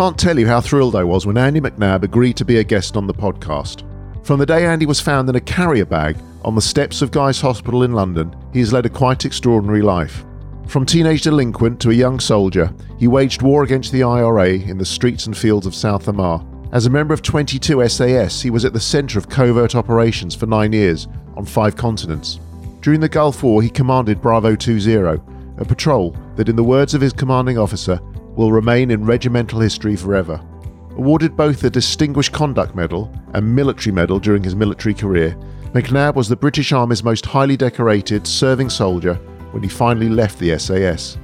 can't tell you how thrilled I was when Andy McNab agreed to be a guest on the podcast. From the day Andy was found in a carrier bag on the steps of Guy's Hospital in London, he has led a quite extraordinary life. From teenage delinquent to a young soldier, he waged war against the IRA in the streets and fields of South Armagh. As a member of 22 SAS, he was at the centre of covert operations for nine years on five continents. During the Gulf War, he commanded Bravo 20, a patrol that, in the words of his commanding officer, will remain in regimental history forever. Awarded both the Distinguished Conduct Medal and Military Medal during his military career, McNab was the British Army's most highly decorated serving soldier when he finally left the SAS.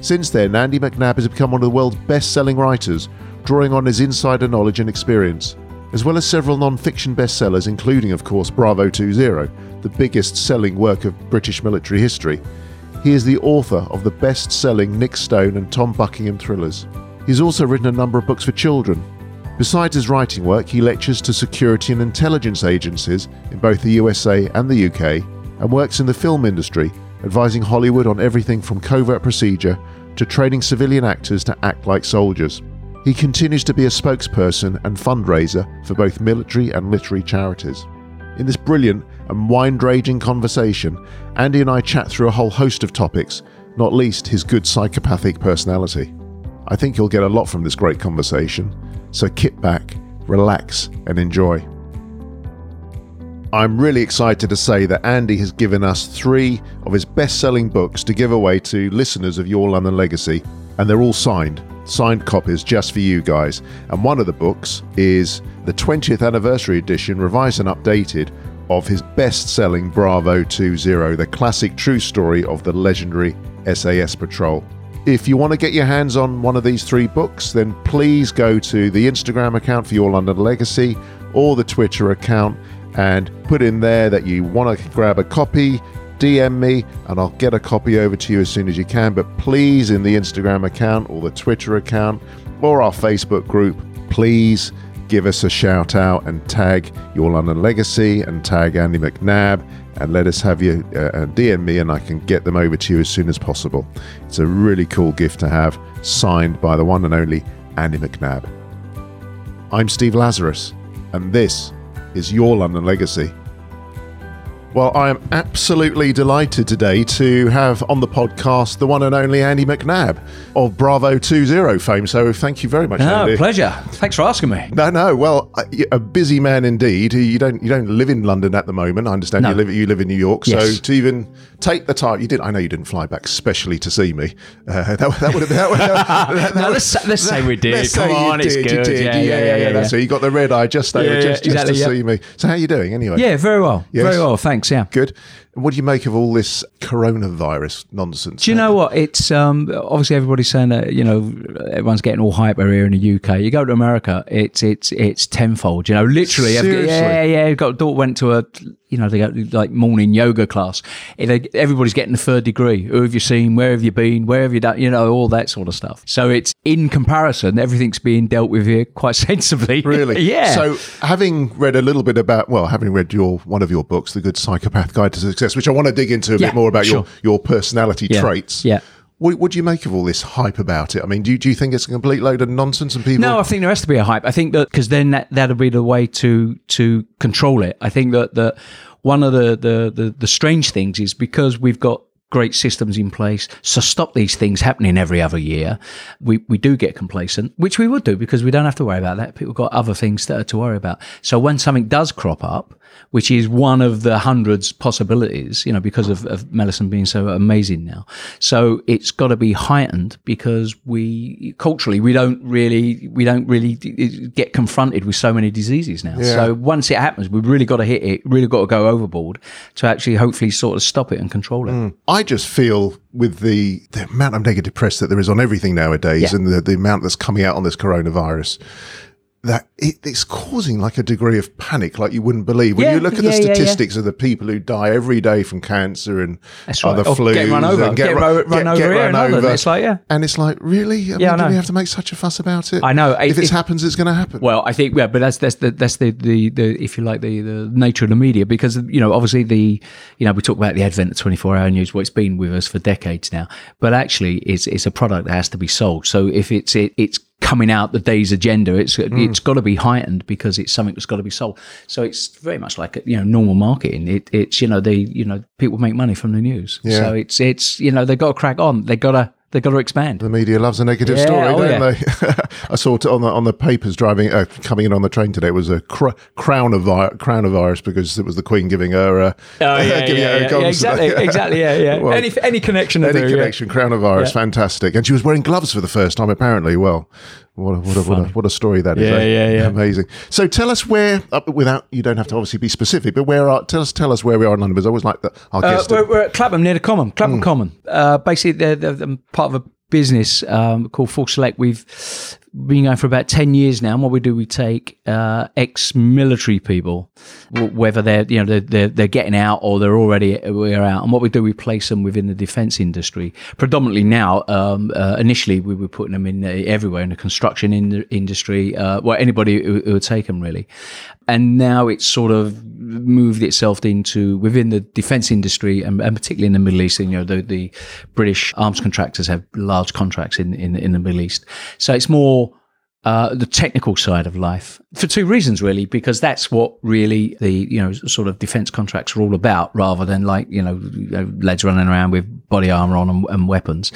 Since then, Andy McNab has become one of the world's best selling writers, drawing on his insider knowledge and experience, as well as several non fiction bestsellers, including, of course, Bravo 20, the biggest selling work of British military history. He is the author of the best selling Nick Stone and Tom Buckingham thrillers. He's also written a number of books for children. Besides his writing work, he lectures to security and intelligence agencies in both the USA and the UK and works in the film industry, advising Hollywood on everything from covert procedure to training civilian actors to act like soldiers. He continues to be a spokesperson and fundraiser for both military and literary charities. In this brilliant and wine raging conversation, Andy and I chat through a whole host of topics, not least his good psychopathic personality. I think you'll get a lot from this great conversation, so kit back, relax, and enjoy. I'm really excited to say that Andy has given us three of his best selling books to give away to listeners of Your London Legacy, and they're all signed. Signed copies just for you guys. And one of the books is the 20th anniversary edition, revised and updated, of his best selling Bravo 20, the classic true story of the legendary SAS Patrol. If you want to get your hands on one of these three books, then please go to the Instagram account for Your London Legacy or the Twitter account and put in there that you want to grab a copy, DM me, and I'll get a copy over to you as soon as you can. But please, in the Instagram account or the Twitter account or our Facebook group, please give us a shout out and tag Your London Legacy and tag Andy McNab and let us have you uh, DM me and I can get them over to you as soon as possible. It's a really cool gift to have, signed by the one and only Andy McNab. I'm Steve Lazarus, and this is your London legacy. Well, I am absolutely delighted today to have on the podcast the one and only Andy McNab of Bravo 20 fame. So thank you very much, No, Andy. pleasure. Thanks for asking me. No, no. Well, a busy man indeed. You don't you don't live in London at the moment. I understand No. you live you live in New York. Yes. So to even take the time, you did. I know you didn't fly back specially to see me. Uh, that, that would have been. That, would- that, No, let's, let's say we did. Let's Come on, it's did, good. You did. Yeah, yeah, yeah, yeah. That's it. You got the red eye just over, Yeah, yeah, just, just exactly, to yeah. see me. So how are you doing anyway? Yeah, very well. Yes. Very well, thanks. Yeah. Good. What do you make of all this coronavirus nonsense? Do you know what? It's um, obviously everybody's saying that you know everyone's getting all hyper here in the UK. You go to America, it's it's it's tenfold. You know, literally. Seriously? Yeah, yeah. Got daughter went to a you know they go like morning yoga class. Everybody's getting the third degree. Who have you seen? Where have you been? Where have you done? You know all that sort of stuff. So it's in comparison, everything's being dealt with here quite sensibly. Really? yeah. So, having read a little bit about, well, having read your one of your books, The Good Psychopath Guide to Success, which I want to dig into a Yeah, bit more about your your personality Yeah, traits. yeah. What, what do you make of all this hype about it? I mean, do you, do you think it's a complete load of nonsense and people? No, I think there has to be a hype. I think that because then that that'll be the way to to control it. I think that that one of the the the, the strange things is because we've got great systems in place so stop these things happening every other year we we do get complacent which we would do because we don't have to worry about that people got other things that are to worry about so when something does crop up which is one of the hundreds possibilities you know because of, of medicine being so amazing now. So it's got to be heightened because we culturally we don't really we don't really get confronted with so many diseases now. So once it happens we've really got to hit it really got to go overboard to actually hopefully sort of stop it and control it. Mm. I just feel with the, the amount of negative press that there is on everything nowadays Yeah. and the, the amount that's coming out on this coronavirus, that it, it's causing like a degree of panic like you wouldn't believe. When Yeah, you look at yeah, the yeah, yeah. statistics of the people who die every day from cancer and That's other Or flus, get run over, and get ro- run over here and other- it's like, yeah. And it's like, really? I mean, Yeah, I do we have to make such a fuss about it? I know. If it If- happens, it's going to happen. Well, I think yeah, but that's that's the that's the, the the if you like the the nature of the media because you know obviously the you know we talk about the advent of twenty four hour news. Well, it's been with us for decades now, but actually it's it's a product that has to be sold. So if it's it, it's coming out the day's agenda. It's Mm. it's got to be heightened because it's something that's got to be sold. So it's very much like you know normal marketing. It, it's you know they you know people make money from the news. Yeah. So it's it's you know they got to crack on. They got to they got to expand. The media loves a negative Yeah, story, oh, don't yeah. they? I saw it on the on the papers driving uh, coming in on the train today. It was a cr- crown of vi- crown of virus because it was the Queen giving her uh, giving her gonzo. exactly, exactly, yeah, yeah. Well, any any connection, Any yeah. connection, crown of virus, Yeah. fantastic. And she was wearing gloves for the first time, apparently. Well, what a, what a, what a, what a story that is. Yeah, eh? yeah, yeah. Amazing. So tell us where, uh, without you don't have to obviously be specific, but where are tell us tell us where we are in London. Because I always like that. Our Uh, we're, we're at Clapham near the Common, Clapham Hmm. Common. Uh, basically, they're, they're, they're part of a business um, called Full Select. We've been going for about 10 years now. And what we do, we take uh, ex-military people, whether they're, you know, they're, they're, they're getting out or they're already we're out. And what we do, we place them within the defence industry. Predominantly now, um, uh, initially we were putting them in uh, everywhere in the construction in- industry, uh, well, anybody who, who would take them really. And now it's sort of moved itself into within the defence industry and, and particularly in the Middle East. You know, the, the British arms contractors have large contracts in, in, in the Middle East. So it's more uh, the technical side of life for two reasons, really, because that's what really the you know sort of defence contracts are all about, rather than like you know, lads running around with body armor on and, and weapons.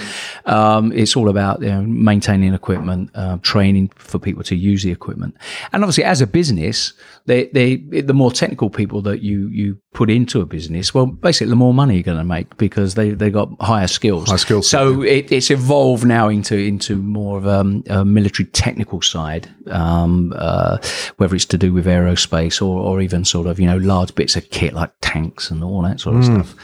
Um, it's all about you know, maintaining equipment, uh, training for people to use the equipment, and obviously as a business, they, they the more technical people that you you put into a business, well, basically the more money you're going to make because they they got higher skills. High skills, So it, it's evolved now into into more of um, a military technical side, um, uh, whether it's to do with aerospace or, or even sort of you know large bits of kit like tanks and all that sort of stuff.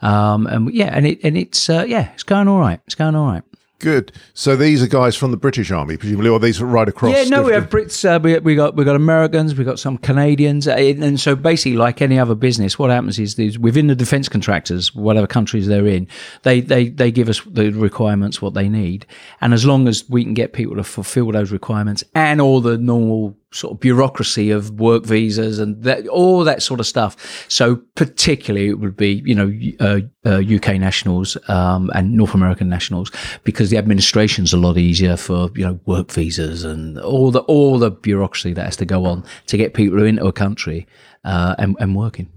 Um, and yeah, and it and it's uh, yeah, it's going all right. It's going all right. Good. So these are guys from the British Army, presumably, or these are right across. Yeah, no, we have Brits. Uh, we, we got we got Americans. We got some Canadians, uh, and so basically, like any other business, what happens is, is within the defence contractors, whatever countries they're in, they, they they give us the requirements what they need, and as long as we can get people to fulfil those requirements and all the normal sort of bureaucracy of work visas and that all that sort of stuff. So particularly, it would be you know uh, uh, UK nationals um, and North American nationals because the administration's a lot easier for you know work visas and all the all the bureaucracy that has to go on to get people into a country uh, and, and working.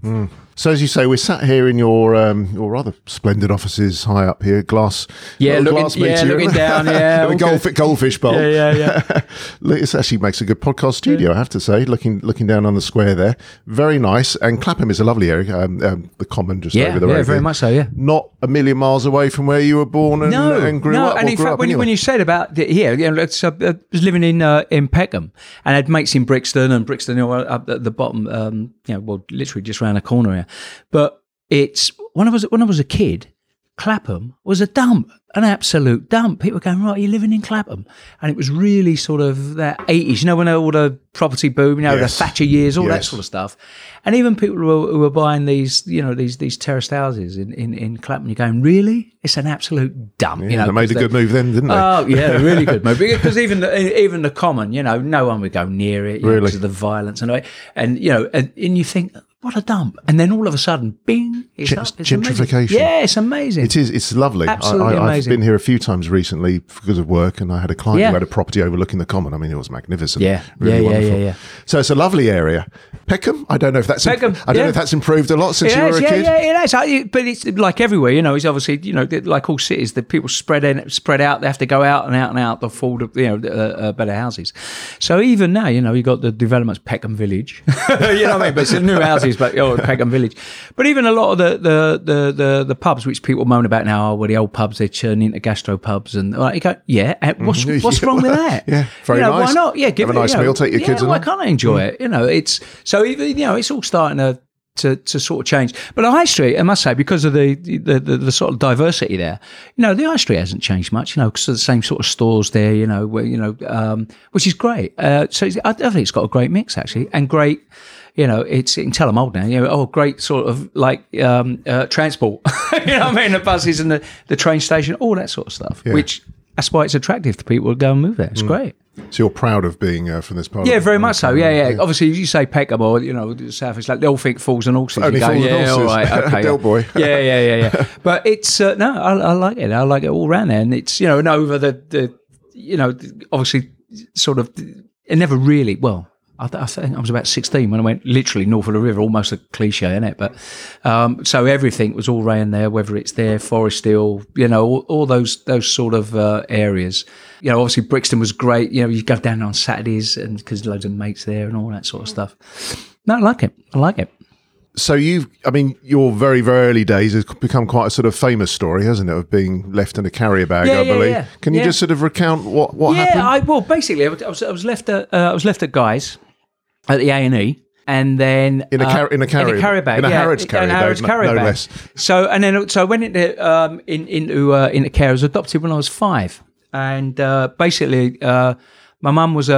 So as you say, we're sat here in your um, your rather splendid offices high up here, glass. Yeah, looking- glass yeah, looking down, yeah, With a goldfish, good. goldfish bowl. yeah, yeah. Look, This actually makes a good podcast studio, I have to say. Looking looking down on the square there, very nice. And Clapham is a lovely area. Um, um, the common just Yeah, over the yeah, very much so. Yeah. Not a million miles away from where you were born and, no, and grew no. up. and in fact, when, you, when you said about the, here, you know, it's, uh, I was living in uh, in Peckham and I had mates in Brixton and Brixton you know, up at the bottom, um, you know, well, literally just around the corner But it's when I was when I was a kid, Clapham was a dump, an absolute dump. People were going, right, you're living in Clapham. And it was really sort of that 80s, you know, when all the property boom, you know, Yes. the Thatcher years, all that sort of stuff. And even people who were, who were buying these, you know, these these terraced houses in, in, in Clapham, you're going, really? It's an absolute dump. you Yeah, know, they made a good move then, didn't they? Oh yeah, really good move. Because even the even the common, you know, no one would go near it. You know, Really? because of the violence and and you know, and, and you think, what a dump, and then all of a sudden, bing, it's Gen- up. It's amazing. gentrification. Yeah, it's amazing. It is. It's lovely. Absolutely I, I, I've been here a few times recently because of work, and I had a client Yeah. who had a property overlooking the common. I mean, it was magnificent. Yeah. really Yeah, yeah, wonderful. yeah, yeah. So it's a lovely area. Peckham. I don't know if that's. Peckham, I don't know if that's improved a lot since It you were a yeah, kid. yeah, it has. But it's like everywhere, you know. It's obviously, you know, like all cities, the people spread in, spread out. They have to go out and out and out to afford, you know, uh, uh, better houses. So even now, you know, you have got the developments Peckham Village. you know what I mean? But it's new houses, but oh, Peckham Village. But even a lot of the the the the, the pubs, which people moan about now, oh, well, the old pubs they turn into gastro pubs, and like, you go, yeah, and what's what's Yeah, wrong with that? yeah, very you know, nice. Why not? Yeah, give Have a it, nice you know, meal, take your yeah, kids Why along. can't I enjoy it? You know, it's so even you know, it's all starting to to, to sort of change. But the high street, I must say, because of the the, the, the sort of diversity there, you know, the high street hasn't changed much. You know, because of the same sort of stores there. You know, where you know, um, which is great. Uh, so I, I think it's got a great mix actually, and great. You know, it's you can tell I'm old now. You know, oh, great sort of like um, uh, transport. you know, what I mean, the buses and the, the train station, all that sort of stuff. Which that's why it's attractive to people to go and move there. It's great. So you're proud of being uh, from this part. Yeah, very much so. Yeah, yeah. Obviously, you say Peckham or you know the South, it's like they'll think fools and horses. Only You go, fools and yeah, horses. all right, okay, Del yeah. boy. yeah, yeah, yeah, yeah. But it's uh, no, I, I like it. I like it all round there, and it's you know, and over the the you know, obviously sort of, it never really, well, I, th- I think I was about 16 when I went literally north of the river, almost a cliche, isn't it? But um, so everything was all around there, whether it's there, Forest Hill, you know, all, all those those sort of uh, areas. You know, obviously Brixton was great. You know, you go down on Saturdays and because loads of mates there and all that sort of stuff. No, I like it. I like it. So you've, I mean, your very, very early days has become quite a sort of famous story, hasn't it, of being left in a carrier bag, Yeah, I yeah, believe. yeah. Can you Yeah. just sort of recount what, what yeah, happened? I, well, basically, I was, I was left at uh, I was left at Guys at the A and E, and then In a car- uh, in a carrier- carrier bag, in a yeah, Harrods carrier in a Harrods no- carrier no bag. less. So and then so I went into um, in, into uh, into care. I was adopted when I was five, and uh, basically uh, my mum was a,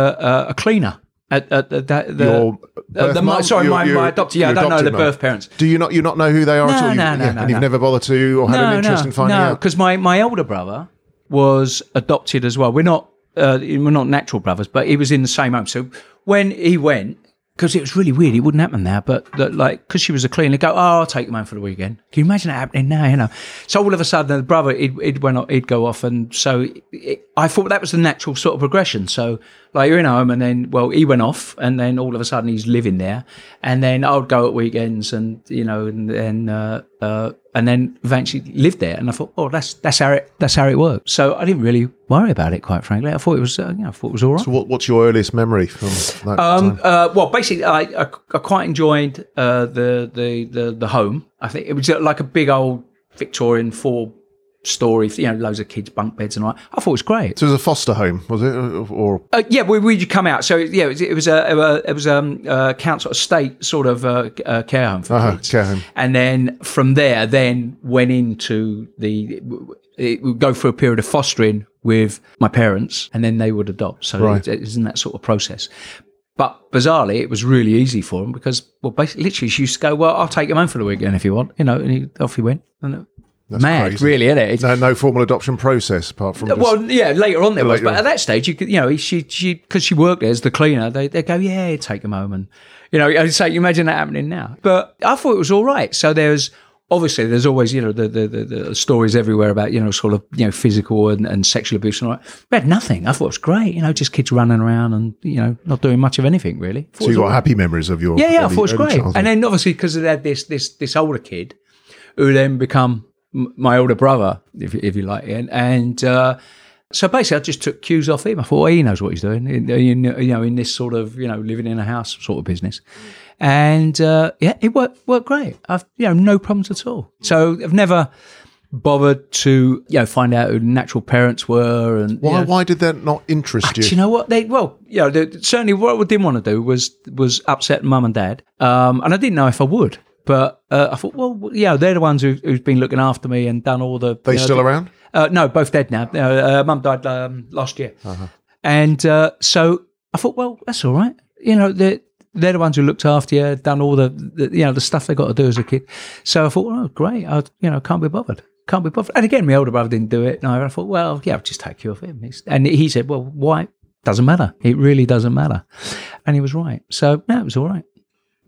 a, a cleaner at, at the, the, the, Your uh, birth the my, sorry, Your- my, your- my adopted. Yeah, I don't know the mum. birth parents. Do you not you not know who they are at No. You- no, no, yeah, no, and you've no. never bothered to or had an interest no, in finding no, out? because my, my older brother was adopted as well. We're not uh, we're not natural brothers, but he was in the same home. So when he went, because it was really weird, it wouldn't happen now. But that, like, because she was a cleaner, go, "Oh, I'll take you home for the weekend." Can you imagine that happening now? You know. So all of a sudden, the brother he'd, he'd went off, he'd go off, and so it, I thought that was the natural sort of progression. So like you're in home, and then well, he went off, and then all of a sudden he's living there, and then I would go at weekends, and you know, and then uh, uh, and then eventually lived there. And I thought, oh, that's that's how it that's how it works. So I didn't really worry about it, quite frankly. I thought it was, uh, you know, I thought it was all right. So what, what's your earliest memory from that Um, uh, well, basically, I, I, I quite enjoyed uh, the, the the the home. I think it was uh, like a big old Victorian four story, you know, loads of kids bunk beds and all that. I thought it was great. So it was a foster home, was it? Or, Uh, yeah, we we come out. So yeah, it was, it was a it was um uh, council estate sort of uh, uh, care home for uh kids. care home? and then from there, then went into the. It would go through a period of fostering with my parents, and then they would adopt. So Right. it, it's in that sort of process. But bizarrely, it was really easy for him because, well, basically, literally, she used to go, "Well, I'll take him home for the weekend if you want," you know, and he, off he went. And it, mad, crazy. really, isn't it? It's, No, no formal adoption process apart from. Uh, just, well, yeah, later on there was, but on. at that stage, you could, you know, she, she, because she worked there as the cleaner, they, they go, yeah, take him home, and you know, say, you imagine that happening now. But I thought it was all right. So there's obviously there's always you know the the, the, the stories everywhere about you know sort of you know physical and, and sexual abuse and all that. We had nothing. I thought it was great. You know, just kids running around and you know not doing much of anything really. So you got right. happy memories of your. Yeah, yeah, I thought it was great. childhood. And then obviously because they had this this this older kid, who then become my older brother, if if you like, and and uh, so basically I just took cues off him. I thought well, he knows what he's doing, in, in, you know, in this sort of you know living in a house sort of business. And uh, yeah, it worked worked great. I've you know no problems at all. So I've never bothered to you know find out who the natural parents were and why? know, Why did that not interest do you? you know what they? Well, you know, certainly what I didn't want to do was was upset mum and dad, um, and I didn't know if I would. But uh, I thought, well, yeah, they're the ones who, who's been looking after me and done all the. They you know, still the- around? Uh, no, both dead now. Uh, uh, mum died um, last year, Uh-huh. and uh, so I thought, well, that's all right. You know, they're they're the ones who looked after you, done all the, the you know the stuff they got to do as a kid. So I thought, oh, great. I you know can't be bothered. Can't be bothered. And again, my older brother didn't do it. And I thought, well, yeah, I'll just take care of him. And he said, well, why? Doesn't matter. It really doesn't matter. And he was right. So yeah, it was all right.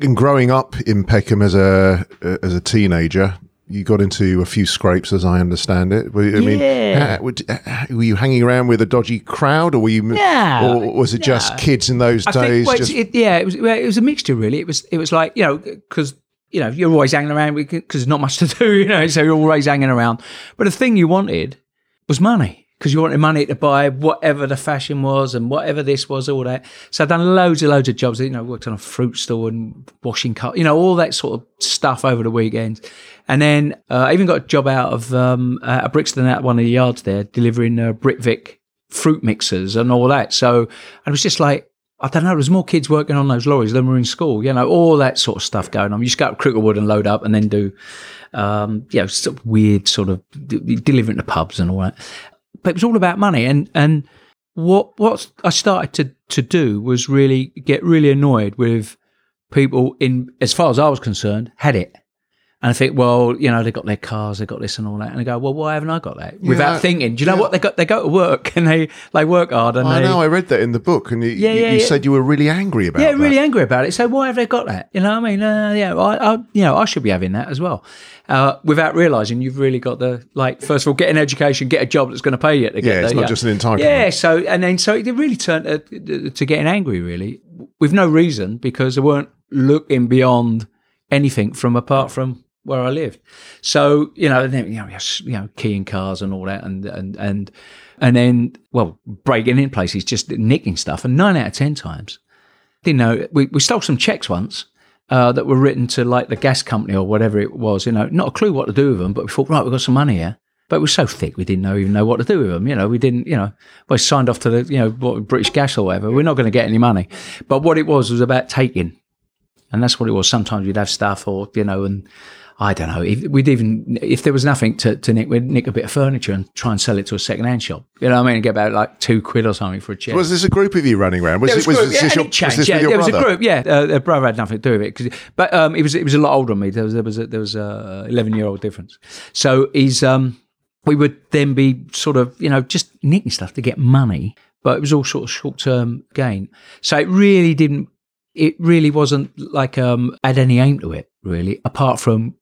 In growing up in Peckham as a as a teenager, you got into a few scrapes, as I understand it. Were, I mean, Yeah. ha- would- ha- were you hanging around with a dodgy crowd, or were you, No, or was it just no. kids in those I think, days? well, just it, yeah, it was well, it was a mixture really. It was it was like you know because you know you're always hanging around because there's not much to do, you know, so you're always hanging around. But the thing you wanted was money because you wanted money to buy whatever the fashion was and whatever this was, all that. So I've done loads and loads of jobs. You know, worked on a fruit store and washing car, you know, all that sort of stuff over the weekends. And then uh, I even got a job out of um, at Brixton at one of the yards there, delivering uh, Britvic fruit mixers and all that. So I was just like, I don't know, there was more kids working on those lorries than were in school, you know, all that sort of stuff going on. You just go up Cricklewood and load up and then do, um, you know, sort of weird sort of d- delivering to pubs and all that. But it was all about money. And, and what, what I started to, to do was really get really annoyed with people in, as far as I was concerned, had it. And I think, well, you know, they got their cars, they got this and all that, and I go, well, why haven't I got that? Without I- thinking, do you know yeah. what they got? They go to work and they they work hard and I they know. I read that in the book, and you, Yeah, you, yeah, you yeah. said you were really angry about it. yeah, that. really angry about it. So why have they got that? You know, what I mean, uh, yeah, I, I, you know, I should be having that as well, uh, without realizing you've really got the like. First of all, get an education, get a job that's going to pay you to get Yeah, it's not just an entitlement. Yeah, so and then so it really turned uh, to getting angry, really, with no reason because they weren't looking beyond anything from apart from where I lived. So you know, and then, you know, you know, keying cars and all that, and and and and then well, breaking in places, just nicking stuff, and nine out of ten times didn't know we, we stole some checks once uh, that were written to like the gas company or whatever it was. You know, not a clue what to do with them, but we thought, right, we've got some money here. But it was so thick, we didn't know even know what to do with them. You know, we didn't, you know, we signed off to the, you know, British Gas or whatever. We're not going to get any money. But what it was was about taking, and that's what it was. Sometimes we'd have stuff, or you know, and I don't know. If, we'd even if there was nothing to, to nick, we'd nick a bit of furniture and try and sell it to a second hand shop. You know what I mean? And get about like two quid or something for a chair. Was this a group of you running around? Was, it, was, group, yeah, your, it was this yeah, your there was a group. Yeah, uh, brother had nothing to do with it, 'cause- but um, he was he was a lot older than me. There was there was a, there was a eleven year old difference. So he's um, we would then be sort of you know just nicking stuff to get money, but it was all sort of short term gain. So it really didn't. It really wasn't like um had any aim to it really, apart from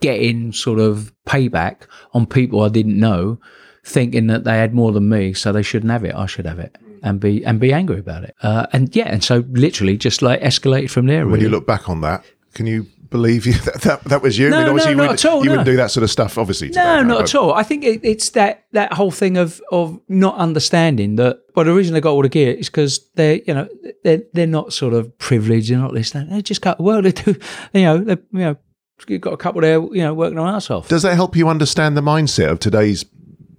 getting sort of payback on people I didn't know, thinking that they had more than me, so they shouldn't have it. I should have it, and be and be angry about it. Uh, and yeah, and so literally just like escalated from there. When you look back on that, can you believe you that that, that was you? No, no, you, not wouldn't, at all, you no. wouldn't do that sort of stuff, obviously. today, No, not at all. I think it, it's that that whole thing of of not understanding that. Well, the reason they got all the gear is because they're you know they're they're not sort of privileged. They're not this. They just got well. They do you know they you know you've got a couple there you know working on arse off. Does that help you understand the mindset of today's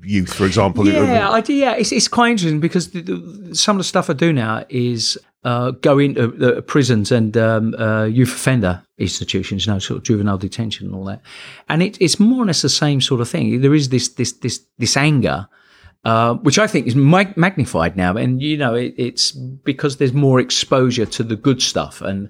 youth, for example? Yeah, I do. Yeah, it's, it's quite interesting because the, the, some of the stuff I do now is uh, go into the prisons and um, uh, youth offender institutions, you know, sort of juvenile detention and all that, and it, it's more or less the same sort of thing. There is this this this this anger. Uh, which I think is mag- magnified now, and you know it, it's because there's more exposure to the good stuff, and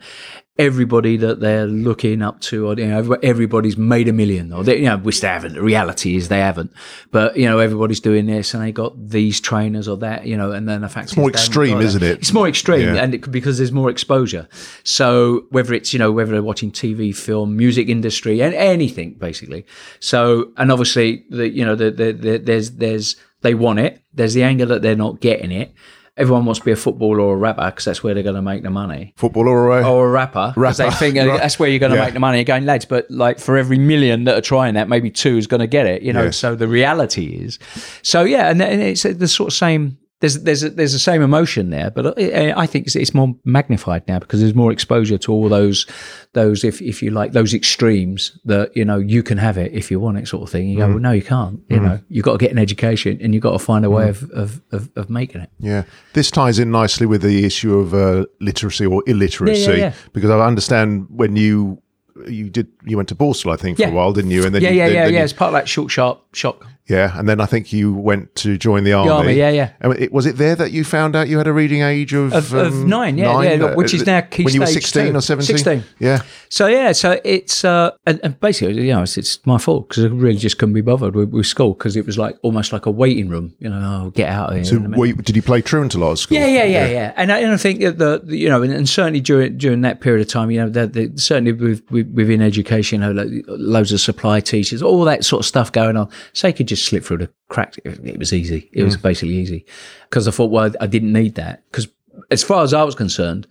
everybody that they're looking up to, or you know, everybody's made a million, or they, you know, which they haven't. The reality is they haven't, but you know, everybody's doing this, and they got these trainers or that, you know, and then the fact it's more extreme, isn't it? It's more extreme, Yeah. and it, because there's more exposure. So whether it's you know whether they're watching TV, film, music industry, and anything basically. So and obviously the you know the, the, the, there's there's they want it. There's the anger that they're not getting it. Everyone wants to be a footballer or a rapper because that's where they're going to make the money Footballer or a, or a rapper because they think uh, right. that's where you're going to Yeah. make the money. You're going, lads, but like for every million that are trying that, maybe two is going to get it. You know, Yeah. so the reality is, so yeah, and, and it's the sort of same. There's there's a, there's the same emotion there, but I, I think it's, it's more magnified now because there's more exposure to all those those if if you like those extremes that you know you can have it if you want it sort of thing. You Mm. go, well, no, you can't. You know, you've got to get an education and you've got to find a Mm. way of, of, of, of making it. Yeah, this ties in nicely with the issue of uh, literacy or illiteracy Yeah, yeah, yeah. because I understand when you you did you went to Borstal, I think, for Yeah. a while, didn't you? And then Yeah, you, yeah, then, yeah, then yeah. you- It's part of that short, sharp shock. Yeah, and then I think you went to join the army. army, yeah, yeah. And it, was it there that you found out you had a reading age of Of- of um, nine, yeah, yeah, uh, which is now key when you were sixteen two. or seventeen. 16. Yeah, So yeah, so it's uh, and, and basically, you know, it's, it's my fault because I really just couldn't be bothered with, with school because it was like almost like a waiting room. You know, oh, get out of here. so in a minute. were you- did you play truant a lot at school? Yeah, yeah, yeah, yeah. And I, and I think that the, the you know, and, and certainly during during that period of time, you know, that the, certainly with, with, within education, you know, like, loads of supply teachers, all that sort of stuff going on. So you could just slip through the cracks. It, was easy. It was mm. basically easy because I thought, well, I didn't need that because as far as I was concerned,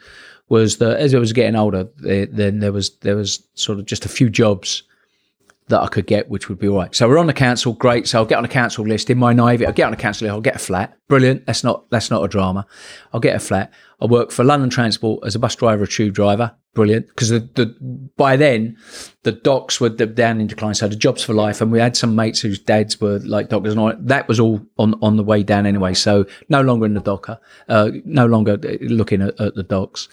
was that as I was getting older, then there was there was sort of just a few jobs that I could get, which would be all right. So we're on the council, great. So I'll get on the council list in my navy. I'll get on the council list. I'll get a flat. Brilliant. That's not that's not a drama. I'll get a flat. I work for London Transport as a bus driver, a tube driver. Brilliant. Because the, the by then the docks were down in decline, so the jobs for life, and we had some mates whose dads were like doctors, and all that. was all on on the way down anyway. So no longer in the docker, uh, no longer looking at, at the docks.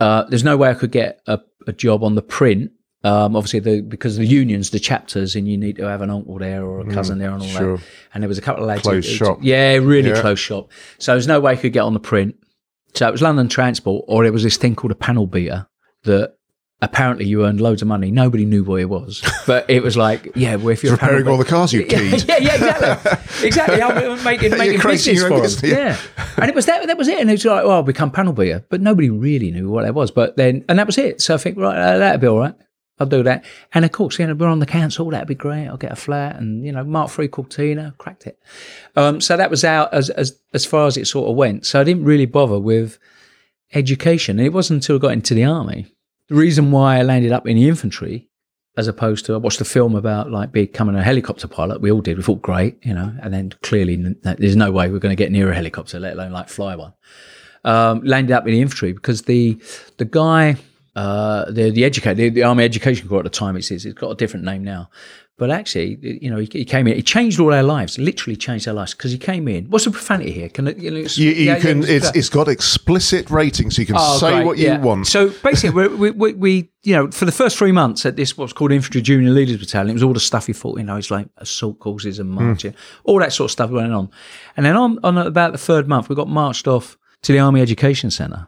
Uh, there's no way I could get a, a job on the print. Um, obviously, the, because the unions, the chapters, and you need to have an uncle there or a cousin there and all sure. that. And there was a couple of lads. Close who- shop. Yeah, really Yeah. close shop. So there's no way I could get on the print. So it was London Transport, or it was this thing called a panel beater that apparently you earned loads of money. Nobody knew what it was, but it was like, yeah, well, if you're Repairing all the cars you yeah, keyed. yeah, yeah, exactly, exactly. I'm making making business for own them. yeah. Yeah. and it was that. That was it. And it was like, well, I'll become panel beater, but nobody really knew what that was. But then, and that was it. So I think, right, uh, that'd be all right. I'll do that. And of course, you know, we're on the council. That'd be great. I'll get a flat, and you know, Mark Three Cortina, cracked it. Um, so that was out as as as far as it sort of went. So I didn't really bother with education. And it wasn't until I got into the army. The reason why I landed up in the infantry, as opposed to I watched a film about like becoming a helicopter pilot. We all did. We thought great, you know, and then clearly there's no way we're going to get near a helicopter, let alone like fly one. Um, landed up in the infantry because the the guy, uh, the the educator, the, the army education corps at the time, it's it's got a different name now. But actually, you know, he, he came in. He changed all our lives. Literally changed our lives because he came in. What's the profanity here? Can it, you, know, it's- You, you yeah, yeah, it's- It's, it's got explicit ratings, so you can Oh, say great, what you yeah. want. So basically, we, we, we, you know, for the first three months at this what's called Infantry Junior Leaders Battalion, it was all the stuff you thought, you know, it's like assault courses and hmm. marching, all that sort of stuff going on. And then on, on about the third month, we got marched off to the Army Education Centre.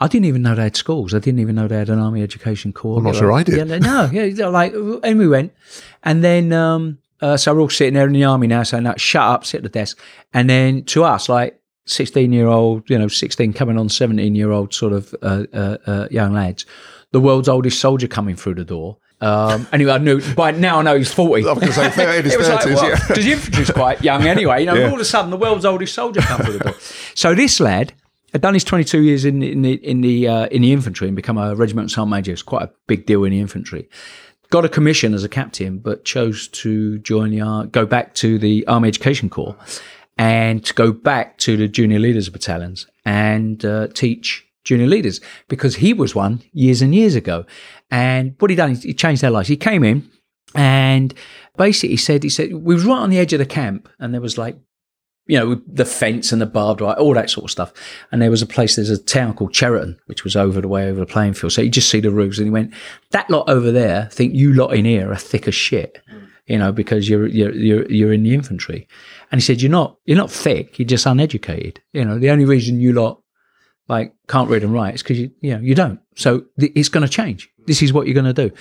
I didn't even know they had schools. I didn't even know they had an army education corps. I'm not sure I did. Yeah, no, yeah, like, and we went, and then um, uh, so we're all sitting there in the army now, saying, no, "Shut up, sit at the desk." And then to us, like sixteen-year-old, you know, sixteen coming on seventeen-year-old sort of uh, uh, uh, young lads, the world's oldest soldier coming through the door. Um, anyway, I knew by now I know he's forty. I was going to say, fair in his It was like, 30s, well, yeah. because the infantry's quite young anyway. You know, Yeah. all of a sudden the world's oldest soldier come through the door. So this lad had done his 22 years in, in the in the uh, in the infantry and become a regimental sergeant major. It's quite a big deal in the infantry. Got a commission as a captain, but chose to join the go back to the Army Education Corps and to go back to the junior leaders battalions and uh, teach junior leaders because he was one years and years ago. And what he done is he changed their lives. He came in and basically said, he said, we was right on the edge of the camp and there was like, you know, the fence and the barbed wire, all that sort of stuff. And there was a place, there's a town called Cheriton, which was over the way over the playing field. So you just see the roofs and he went, that lot over there think you lot in here are thick as shit, you know, because you're, you're, you're, you're in the infantry. And he said, you're not, you're not thick, you're just uneducated. You know, the only reason you lot like can't read and write is because you you know you don't so th- it's going to change this is what you're going to do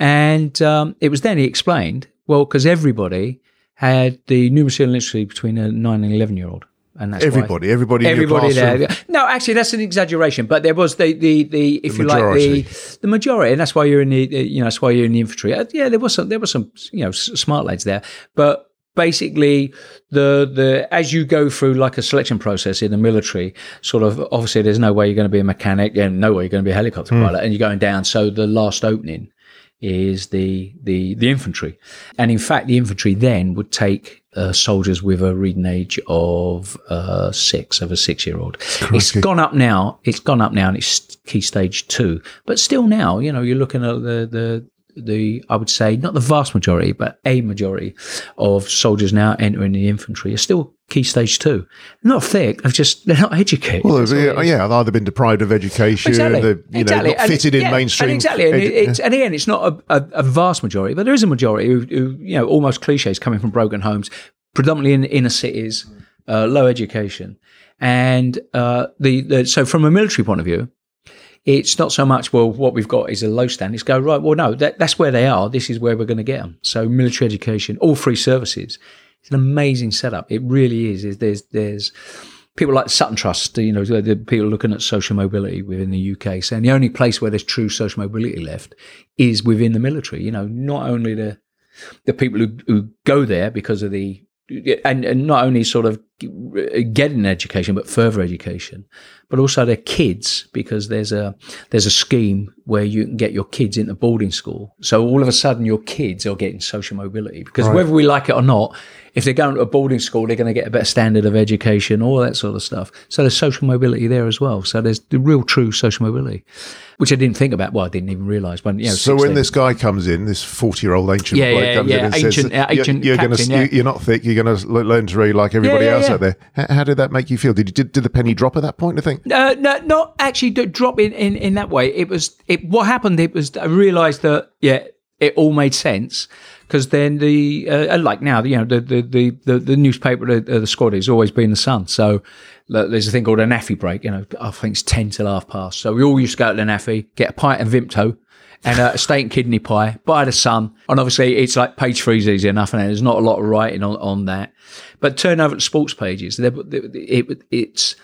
and um, it was then he explained well because everybody had the numeracy and literacy between a 9 and 11 year old and that's why- everybody, everybody, in Everybody there. No, actually, that's an exaggeration. But there was the the, the if you like the the majority, and that's why you're in the you know that's why you're in the infantry. Uh, yeah, there was some there was some you know smart lads there, but basically the the as you go through like a selection process in the military, sort of obviously there's no way you're going to be a mechanic and no way you're going to be a helicopter Hmm. pilot, and you're going down. So the last opening is the the the infantry, and in fact the infantry then would take uh, soldiers with a reading age of uh, six of a six year old. It's gone up now. It's gone up now, and it's key stage two. But still now, you know, you're looking at the the the I would say not the vast majority, but a majority of soldiers now entering the infantry are still key stage two. Not thick. They're just they're not educated. Well, they've, all yeah, they've either been deprived of education, Exactly. they're you exactly. know not And- fitted in yeah, mainstream. And exactly. And, edu- it- it's, and again, it's not a, a, a vast majority, but there is a majority who, who you know, almost cliches coming from broken homes, predominantly in inner cities, uh, low education. And uh, the, the so from a military point of view, it's not so much well what we've got is a low stand. It's go right. Well, no, that, that's where they are. This is where we're going to get them. So military education, all free services. It's an amazing setup. It really is. There's there's people like Sutton Trust, you know, the the people looking at social mobility within the UK, saying the only place where there's true social mobility left is within the military. You know, not only the the people who, who go there because of the and, and not only sort of getting an education but further education but also their kids because there's a there's a scheme where you can get your kids into boarding school so all of a sudden your kids are getting social mobility because whether we like it or not if they're going to a boarding school they're going to get a better standard of education all that sort of stuff so there's social mobility there as well so there's the real true social mobility which I didn't think about well I didn't even realize when you know So 16. when this guy comes in, this forty-year-old ancient Yeah, bloke yeah, comes yeah, in and ancient- says, uh, "You're, you're going captain, to, yeah. you're not thick. You're going to learn to read like everybody else there." How, how did that make you feel? Did you did, did the penny drop at that point? I think. Uh, no, not actually drop in, in in that way. It was it. What happened? It was I realised that yeah, it all made sense because then the uh, like now you know the the the the, the newspaper the, the squad has always been the Sun. So there's a thing called a NAAFI break. You know, I think it's ten till half past. So we all used to go to the NAAFI, get a pint of Vimto. And a steak and kidney pie by the Sun. And obviously, it's like page three is easy enough, and there's not a lot of writing on, on that. But turn over to sports pages, it, it, it's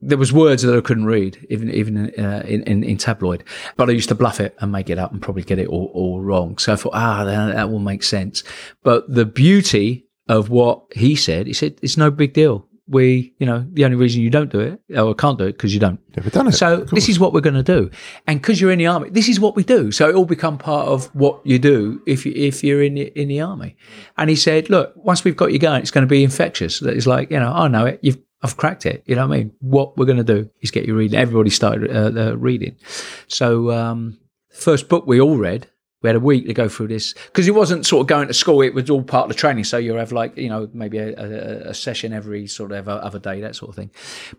there was words that I couldn't read, even even uh, in, in, in, tabloid. But I used to bluff it and make it up and probably get it all, all wrong. So I thought, ah, that, that will make sense. But the beauty of what he said, he said, it's no big deal. We, you know, the only reason you don't do it, or can't do it, because you don't. Never done it. So this is what we're going to do, and because you're in the army, this is what we do. So it all become part of what you do if you if you're in the, in the army. And he said, look, once we've got you going, it's going to be infectious. It's like you know, I know it. You've I've cracked it. You know what I mean? What we're going to do is get you reading. Everybody started uh, uh, reading. So, um, first book we all read. We had a week to go through this because it wasn't sort of going to school. It was all part of the training. So you have like you know maybe a, a, a session every sort of other day, that sort of thing.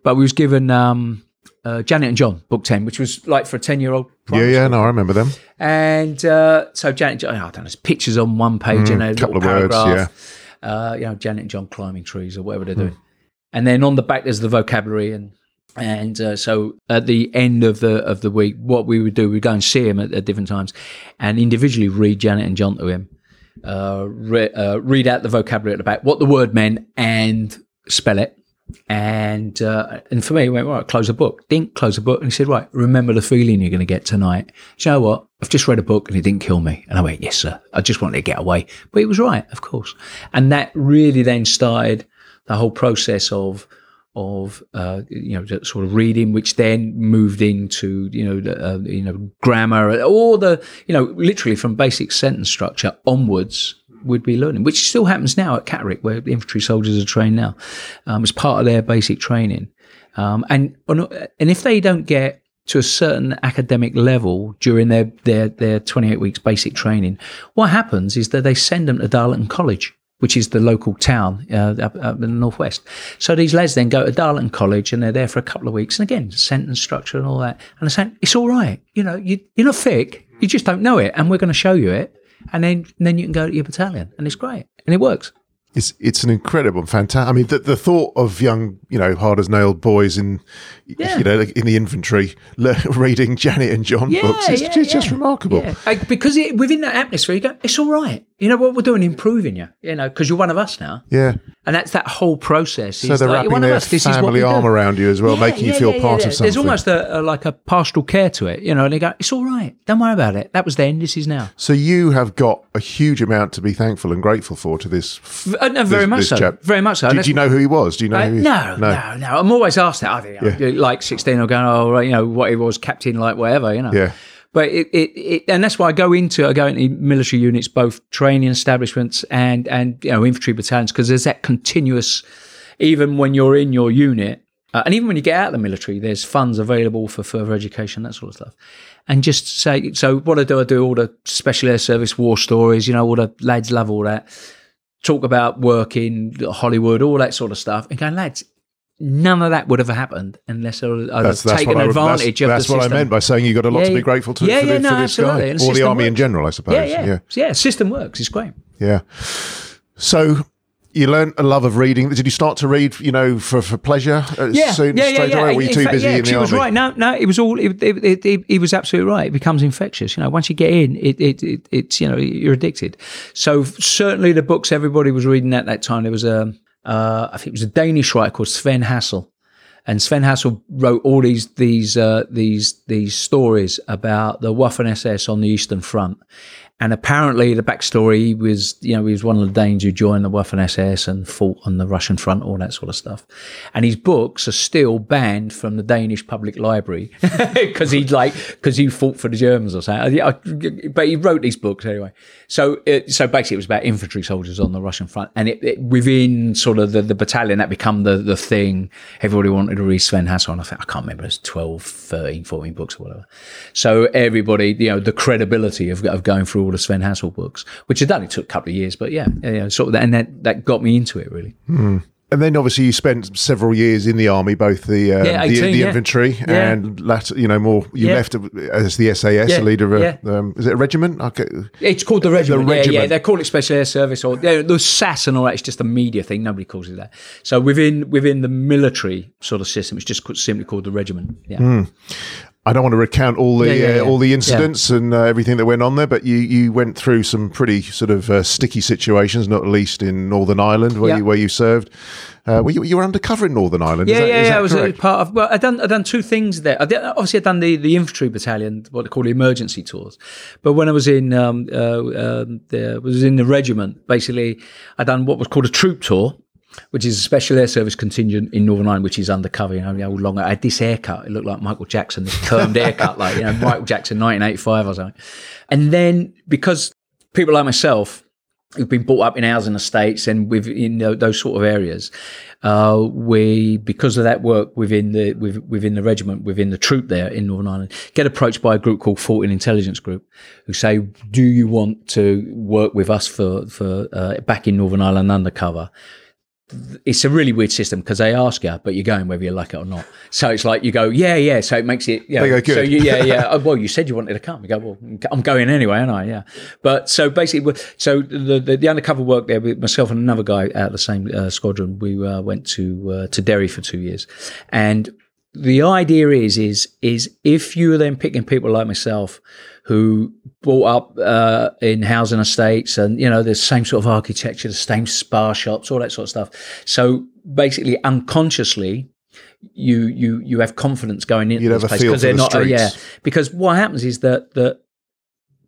But we was given um, uh, Janet and John, book 10, which was like for a 10 year old. Yeah, yeah, school. no, I remember them. And uh, so Janet, oh, I don't know, there's pictures on one page mm, and a couple of paragraph. words, yeah. Uh, you know, Janet and John climbing trees or whatever they're mm. doing and then on the back there's the vocabulary and and uh, so at the end of the of the week, what we would do, we'd go and see him at, at different times, and individually read Janet and John to him, uh, re- uh, read out the vocabulary at the back, what the word meant, and spell it. And uh, and for me, he went right, close the book. Didn't close the book, and he said, right, remember the feeling you're going to get tonight. you know what? I've just read a book, and it didn't kill me. And I went, yes, sir. I just wanted to get away, but he was right, of course. And that really then started the whole process of of uh, you know sort of reading, which then moved into you know uh, you know grammar, all the you know literally from basic sentence structure onwards would be learning, which still happens now at Catterick, where infantry soldiers are trained now, um, as part of their basic training. Um, and and if they don't get to a certain academic level during their, their, their 28 weeks basic training, what happens is that they send them to Darlington College which is the local town uh, up, up, in the northwest. So these lads then go to Darlington College and they're there for a couple of weeks. And again, sentence structure and all that. And they're it's all right. You know, you, you're not thick. You just don't know it. And we're going to show you it. And then, and then you can go to your battalion. And it's great. And it works it's it's an incredible, fantastic. I mean, the, the thought of young, you know, hard as nailed boys in, yeah. you know, in the infantry reading Janet and John yeah, books, it's, yeah, just remarkable. because it, within that atmosphere, you go, it's all right. You know what we're doing, improving you. You know, because you're one of us now. Yeah, and that's that whole process. So they're like, wrapping their family arm do. around you as well, making you feel part of something. There's almost a, a, like a pastoral care to it. You know, and they go, it's all right. Don't worry about it. That was then. This is now. So you have got a huge amount to be thankful and grateful for to this. Uh, no, very this, much this so. Chap. Very much so. Do, do, you know who he was? Do you know? Uh, no, no, no, no, I'm always asked that. I think yeah. like 16 or going, oh, right, you know, what he was, captain, like whatever. You know. Yeah. But it, it, it, and that's why I go into I go into military units, both training establishments and and you know infantry battalions, because there's that continuous. Even when you're in your unit, uh, and even when you get out of the military, there's funds available for further education, that sort of stuff and just say, so what I do, I do all the special air service war stories, you know, all the lads love all that. Talk about working, Hollywood, all that sort of stuff. And going, lads, none of that would have happened unless I would have taken advantage would, that's, of that's what I meant by saying you got a lot yeah, to be grateful to yeah, for, yeah, the, no, for this absolutely. guy. Or the army works. in general, I suppose. Yeah, yeah. Yeah, yeah system works. It's great. Yeah. So you learned a love of reading. Did you start to read, you know, for, for pleasure uh, yeah, soon, yeah, straight yeah, away? Were you in too fact, busy yeah, in the was right. No, no, it was all. It, it, it, it, was absolutely right. It becomes infectious. You know, once you get in, it, it, it, it's you know you're addicted. So certainly the books everybody was reading at that time. There was a, uh, I think it was a Danish writer called Sven Hassel, and Sven Hassel wrote all these these uh, these these stories about the Waffen SS on the Eastern Front, and apparently, the backstory was, you know, he was one of the Danes who joined the Waffen SS and fought on the Russian front, all that sort of stuff. And his books are still banned from the Danish public library because he like because he fought for the Germans or something. But he wrote these books anyway. So, it, so basically, it was about infantry soldiers on the Russian front, and it, it, within sort of the, the battalion that become the the thing. Everybody wanted to read Sven Hassel, and I think I can't remember, it's 12, 13, 14 books or whatever. So everybody, you know, the credibility of, of going through all the Sven Hassel books, which had done it took a couple of years, but yeah, yeah, sort of, and that that got me into it really. Mm. And then obviously you spent several years in the army, both the um, yeah, 18, the, the yeah. infantry yeah. and later, you know, more. You left as the SAS, a leader of um, is it a regiment? Okay. It's called the regiment. The regiment. Yeah, they call it Special Air Service or the SAS and all that. It's just a media thing. Nobody calls it that. So within within the military sort of system, it's just simply called the regiment. Yeah. Mm. I don't want to recount all the Yeah, yeah, uh, yeah. all the incidents and uh, everything that went on there, but you you went through some pretty sort of uh, sticky situations, not least in Northern Ireland where you where you served. Uh, were you, you were undercover in Northern Ireland? Yeah, is that, yeah, yeah. I was a part of. Well, I done I done two things there. I did, obviously, I done the, the infantry battalion, what they call the emergency tours. But when I was in um, uh, um, the, was in the regiment, basically, I done what was called a troop tour. Which is a special air service contingent in Northern Ireland, which is undercover. You know, how long I had this haircut. It looked like Michael Jackson, this permed haircut, like you know Michael Jackson, 1985 or something. And then because people like myself who've been brought up in housing estates and with in tho- those sort of areas, uh, we because of that work within the with, within the regiment, within the troop there in Northern Ireland, get approached by a group called 14 Intelligence Group, who say, "Do you want to work with us for for uh, back in Northern Ireland undercover?" It's a really weird system because they ask you, but you're going whether you like it or not. So it's like you go, yeah, yeah. So it makes it, yeah. They go, So "Good." you, yeah, yeah. Oh, well, you said you wanted to come. You go, well, I'm going anyway, aren't I? Yeah. But so basically, so the the, the undercover work there with myself and another guy out of the same uh, squadron, we uh, went to uh, to Derry for two years, and the idea is is is if you are then picking people like myself who brought up uh, in housing estates and you know the same sort of architecture, the same Spar shops, all that sort of stuff. So basically, unconsciously, you you you have confidence going into this place because for they're not uh, yeah because what happens is that that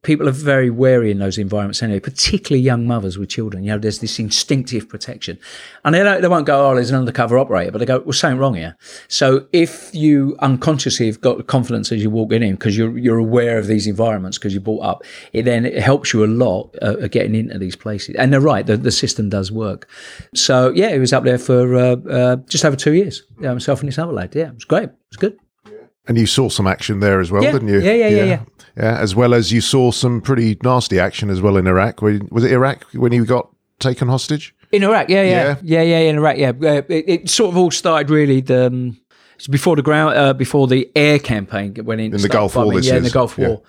people are very wary in those environments anyway, particularly young mothers with children. You know, there's this instinctive protection. And they, don't, they won't go, oh, there's an undercover operator, but they go, well, something wrong here. So if you unconsciously have got the confidence as you walk in because you're, you're aware of these environments because you're brought up, it then it helps you a lot uh, getting into these places. And they're right, the, the system does work. So yeah, it was up there for uh, uh, just over two years. Yeah, myself and this other lad. Yeah, it was great. It was good. And you saw some action there as well, Yeah. didn't you? Yeah, yeah, yeah, yeah. Yeah, as well as you saw some pretty nasty action as well in Iraq. Was it Iraq when you got taken hostage? In Iraq, yeah, Yeah. yeah, yeah, yeah, in Iraq, yeah. Uh, it, it sort of all started really the um, before the ground, uh, before the air campaign went in. the started Gulf War, bombing, this yeah, in is, the Gulf yeah. War.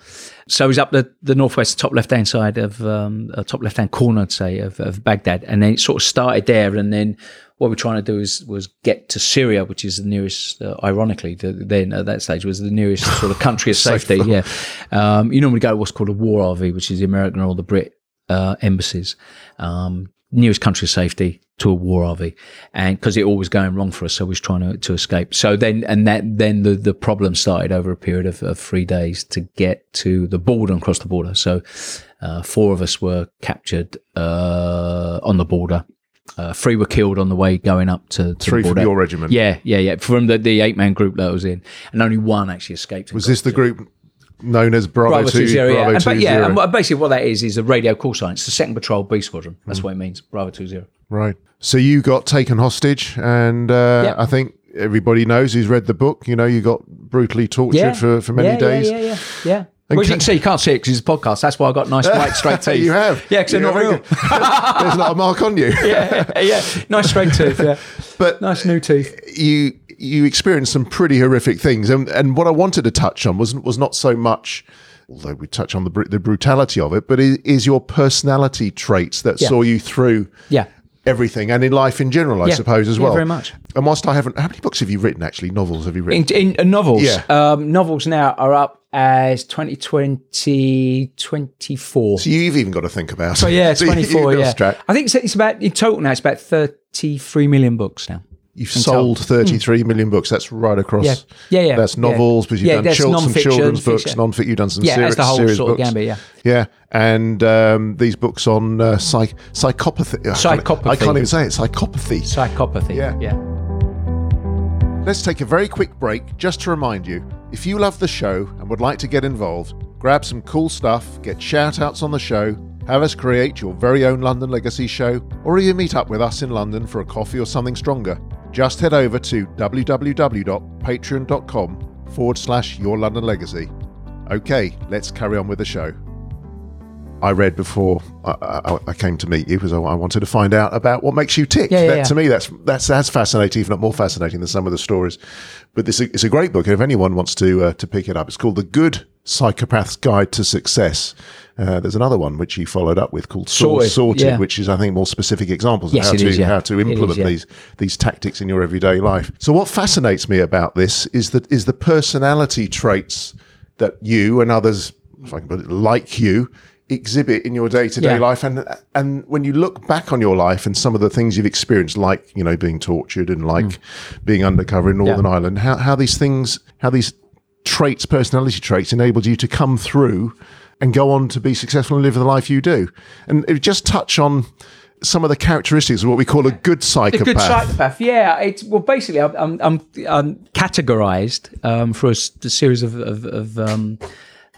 So it was up the, the northwest, top left hand side of um, uh, top left hand corner, I'd say, of, of Baghdad, and then it sort of started there, and then what we're trying to do is was get to Syria, which is the nearest, uh, ironically, the, then at that stage was the nearest sort of country of safety. yeah, um, you normally go to what's called a war RV, which is the American or the Brit uh, embassies. Um, nearest country of safety to a war RV, and because it all was going wrong for us, so we was trying to, to escape. So then, and that then the the problem started over a period of, of three days to get to the border and cross the border. So uh, four of us were captured uh, on the border. Uh, three were killed on the way going up to, to Three from your regiment. Yeah, yeah, yeah. From the, the eight man group that I was in, and only one actually escaped. Was this the group known as Bravo, Bravo 2 two zero, yeah. Bravo And, but 2 yeah, and basically what that is is a radio call sign. It's the second patrol B squadron. That's Hmm. what it means. Bravo two zero. Right. So you got taken hostage, and uh, Yeah. I think everybody knows who's read the book. You know, you got brutally tortured for, for many yeah, days. Yeah, yeah, yeah, yeah. Well, as you can see, you can't see it because it's a podcast. That's why I got nice white straight teeth. you have. yeah, because they're not real. There's not a mark on you. yeah, yeah, nice straight teeth. Yeah, But nice new teeth. you you experienced some pretty horrific things, and and what I wanted to touch on was was not so much. Although we touch on the br- the brutality of it, but is, is your personality traits that Yeah. saw you through Yeah. everything and in life in general, I Yeah. suppose as Yeah, well. very much. And whilst I haven't, how many books have you written? Actually, novels have you written? In, in uh, novels, Yeah. um, novels now are up as 2020, 24. so you've even got to think about. It. So yeah, 24. you've yeah. I think it's, it's about in total now. It's about 33 million books now. You've sold 33 million books. That's right across. Yeah. Yeah, yeah, That's yeah. novels, because you've Yeah, done some children's books, fiction. non-fiction. You've done some Yeah, serious, that's the whole serious sort of gambit, yeah. Yeah, and um, these books on uh, psych- psychopathy. I can't- Psychopathy. I can't even say it. Psychopathy. Psychopathy. Yeah. yeah. Let's take a very quick break just to remind you if you love the show and would like to get involved, grab some cool stuff, get shout outs on the show, have us create your very own London Legacy show, or even meet up with us in London for a coffee or something stronger, just head over to www.patreon.com forward slash your London Legacy. Okay, let's carry on with the show. I read before I, I, I came to meet you because I, I wanted to find out about what makes you tick. Yeah, yeah, That- yeah. To me, that's that's as fascinating, if not more fascinating, than some of the stories. But this it's a great book. and If anyone wants to uh, to pick it up, it's called "The Good, Psychopath's Guide to Success. Uh, there's another one which he followed up with called Sorted, Sorted, yeah. which is, I think, more specific examples of it how to is, yeah. how to It is, implement yeah. these these tactics in your everyday life. So, what fascinates me about this is that is the personality traits that you and others, if I can put it, like you, exhibit in your day to day Yeah. life. And and when you look back on your life and some of the things you've experienced, like you know being tortured and like being undercover in Northern Ireland, how how these things, how these traits, personality traits, enabled you to come through and go on to be successful and live the life you do. And it just touch on some of the characteristics of what we call a good psychopath. good psychopath, yeah. It's well, basically, I'm I'm, I'm, I'm categorized um, for a, series of, of, of um,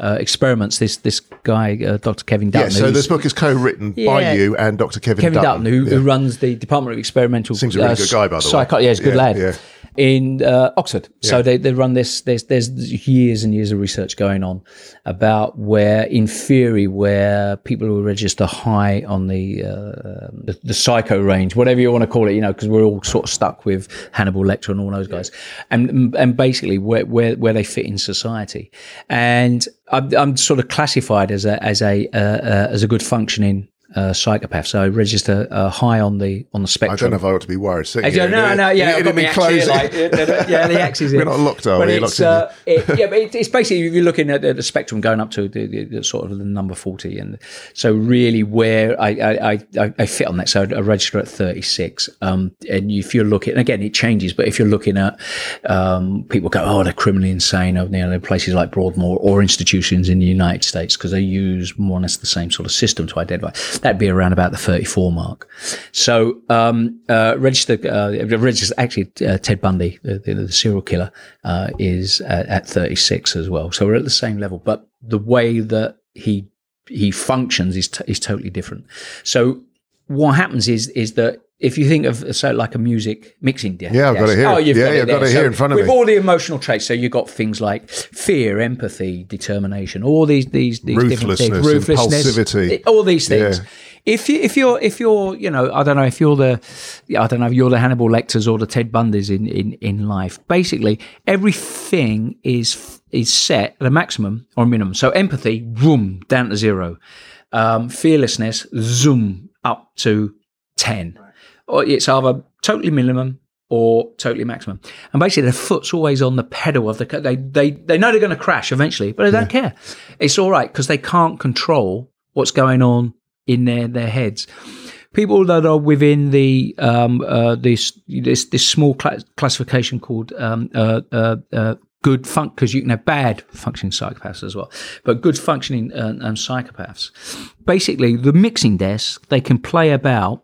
uh, experiments. This this guy, uh, Dr. Kevin Dutton, yeah, so this book is co-written by you and Dr. Kevin, Kevin Dutton, Dutton, who, Yeah. who runs the Department of Experimental. Seems a really good guy, by the way. Yeah, he's a good Yeah, lad. Yeah. In uh, Oxford, so they, they run this. There's there's years and years of research going on about where, in theory, where people who register high on the uh, the, the psycho range, whatever you want to call it, you know, because we're all sort of stuck with Hannibal Lecter and all those guys, and and basically where where, where they fit in society, and I'm, I'm sort of classified as a as a uh, uh, as a good functioning uh, psychopath. So I register uh, high on the on the spectrum. I don't know if I ought to be worried. sitting I don't here. know, no, yeah, I've got didn't here, like, yeah, the- axe is in. We're not locked, are But we? it's, uh, it, yeah, but it, it's basically you're looking at the, the spectrum going up to the, the, the sort of the number forty, and so really where I I, I, I- fit on that. So I register at thirty six, um, and if you're looking, again it changes, but if you're looking at um, people go, oh, they're criminally insane, you know, places like Broadmoor or institutions in the United States because they use more or less the same sort of system to identify. That'd be around about the thirty four mark. So um, uh, register, uh, actually uh, Ted Bundy, the, the, the serial killer, uh, is at, at 36 as well. So we're at the same level, but the way that he he functions is t- is totally different. So what happens is is that if you think of so like a music mixing desk, Yeah, I've got it here. Oh, you've Yeah, got yeah, it I've got it here So in front of with me. With all the emotional traits. So you've got things like fear, empathy, determination, all these these these different things, Ruthlessness, ruthlessness, impulsivity. all these things. Yeah. If you if you're if you're you know I don't know if you're the I don't know if you're the Hannibal Lecters or the Ted Bundys in in in life. Basically, everything is is set at a maximum or minimum. So empathy, boom, down to zero. Um, fearlessness, zoom up to ten. Or it's either totally minimum or totally maximum. And basically, their foot's always on the pedal of the. ca- They they they know they're going to crash eventually, but they don't care. It's all right because they can't control what's going on in their their heads. People that are within the um, uh, this this this small cla classification called um, uh, uh, uh, good fun because you can have bad functioning psychopaths as well, but good functioning uh, um, psychopaths. Basically, the mixing desk they can play about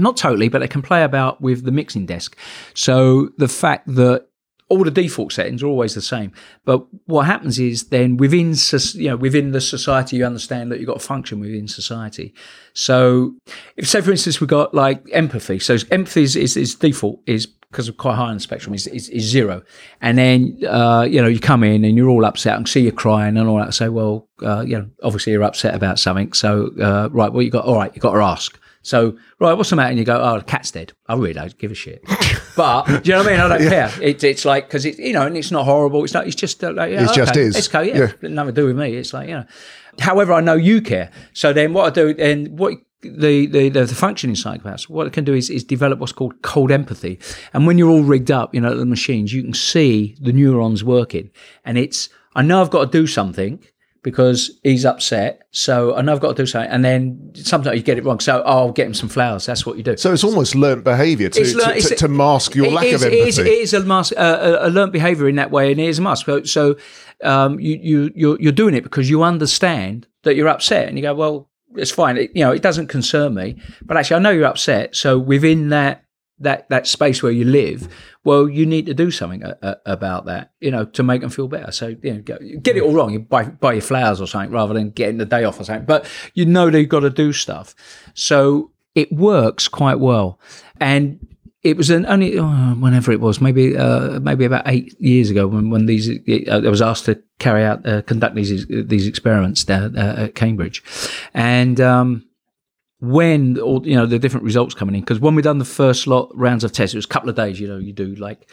not totally, but they can play about with the mixing desk. So the fact that all the default settings are always the same, but what happens is then within you know within the society you understand that you've got to function within society. So if say for instance we've got like empathy, so empathy is, is, is default is because of quite high on the spectrum is, is, is zero, and then uh, you know you come in and you're all upset and see you crying and all that. Say well uh, you know obviously you're upset about something, so uh, right well you got all right you got to ask. So, right, what's the matter? And you go, oh, the cat's dead. I really don't give a shit. But, do you know what I mean? I don't care. It, it's like, because it's, you know, and it's not horrible. It's not, it's just uh, like, yeah, It just is. It's okay, yeah. Yeah. Nothing to do with me. It's like, you know. However, I know you care. So then what I do, and what the, the, the, the functioning psychopaths, what it can do is, is develop what's called cold empathy. And when you're all rigged up, you know, the machines, you can see the neurons working. And it's, I know I've got to do something because he's upset. So I know I've got to do something. And then sometimes you get it wrong. So oh, I'll get him some flowers. That's what you do. So it's almost learnt behaviour to, learnt- to, to, mask your lack is- of it is- empathy. It is, a, mask, uh, a, a learnt behaviour in that way, and it is a mask. So, so um, you, you, you're, you're doing it because you understand that you're upset, and you go, well, it's fine. It, you know, it doesn't concern me, but actually, I know you're upset. So within that that that space where you live, well, you need to do something a, a, about that, you know, to make them feel better. So you know, get it all wrong. You buy buy your flowers or something rather than getting the day off or something. But you know they've got to do stuff. So it works quite well, and it was an only oh, whenever it was maybe uh, maybe about eight years ago when when these uh, I was asked to carry out uh, conduct these these experiments down uh, at Cambridge, and. Um, when all you know the different results coming in because when we done the first lot rounds of tests it was a couple of days you know you do like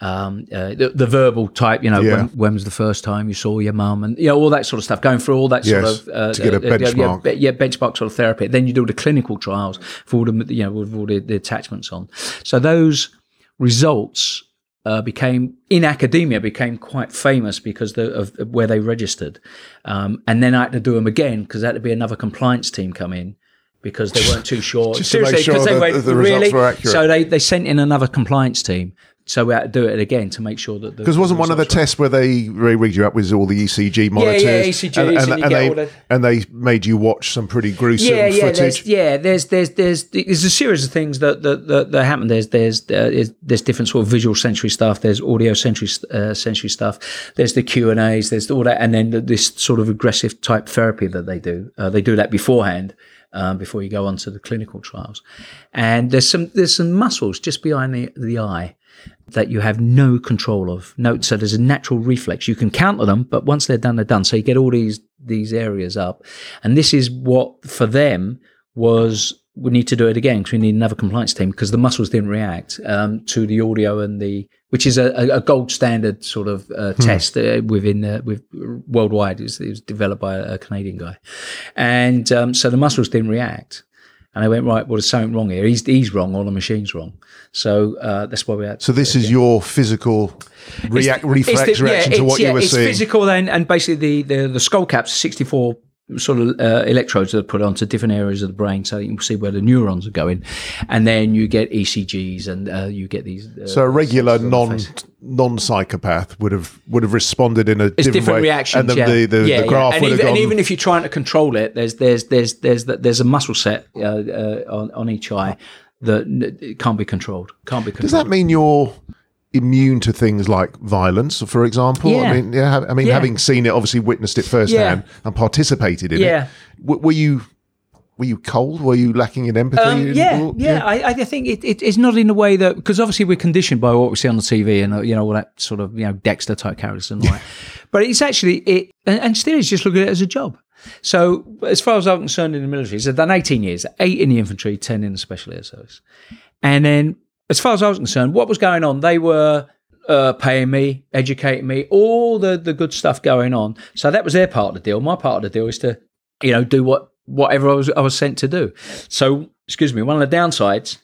um, uh, the, the verbal type you know Yeah. when, when was the first time you saw your mum and you know all that sort of stuff going through all that Yes, sort of uh, to get a uh, yeah, benchmark. yeah, yeah benchmark sort of therapy then you do the clinical trials for all the you know with all the, the attachments on so those results uh, became in academia became quite famous because the, of, of where they registered, um, and then I had to do them again because there had to be another compliance team come in because they weren't too sure. Just to make Seriously, sure 'cause they went, the really? So they they sent in another compliance team, so we had to do it again to make sure that Because wasn't one of the were- tests where they they rigged you up with all the ECG monitors? Yeah, ECGs, and you get they the- and they made you watch some pretty gruesome yeah, yeah, footage. there's, yeah. There's, there's, there's, there's a series of things that that, that, that happen. There's, there's, uh, there's, there's different sort of visual sensory stuff. There's audio sensory uh, sensory stuff. There's the Q and A's. There's all that, and then this sort of aggressive type therapy that they do. Uh, they do that beforehand. Um, before you go on to the clinical trials, and there's some there's some muscles just behind the, the eye that you have no control of. No, so there's a natural reflex. You can counter them, but once they're done, they're done. So you get all these these areas up, and this is what for them was we need to do it again because we need another compliance team because the muscles didn't react um, to the audio and the which is a, a- gold standard sort of uh, test uh, within uh, with worldwide. It was, it was developed by a Canadian guy, and um, so the muscles didn't react. And I went right. Well, there's something wrong here. He's he's wrong, or the machine's wrong. So uh, that's why we had. So this is your physical react, reflex It's the- reaction yeah, to what yeah, you were it's seeing. physical then, and basically the, the, the skull caps, 64 sort of uh, electrodes that are put onto different areas of the brain so you can see where the neurons are going. And then you get ECGs and uh, you get these. Uh, So a regular non non psychopath would have would have responded in a different, different way, reactions, and then yeah. the the, yeah, the graph yeah. Would have even, gone. and even if you're trying to control it, there's there's there's there's there's a muscle set uh, uh, on on each eye that n- can't be controlled. Can't be controlled. Does that mean you're immune to things like violence, for example? Yeah. I mean, yeah. I mean, Yeah. having seen it, obviously witnessed it firsthand and participated in Yeah. it. W- were you were you cold? Were you lacking in empathy? Um, yeah, Well, yeah, I, I think it, it, it's not in a way that because obviously we're conditioned by what we see on the TV and uh, you know all that sort of you know Dexter type characters and all that. But it's actually it, and, and still is just look at it as a job. So as far as I'm concerned, in the military, so I've done 18 years, eight in the infantry, 10 in the special air service, and then as far as I was concerned, what was going on? They were uh, paying me, educating me, all the the good stuff going on. So that was their part of the deal. My part of the deal is to, you know, do what whatever I was I was sent to do. So excuse me, one of the downsides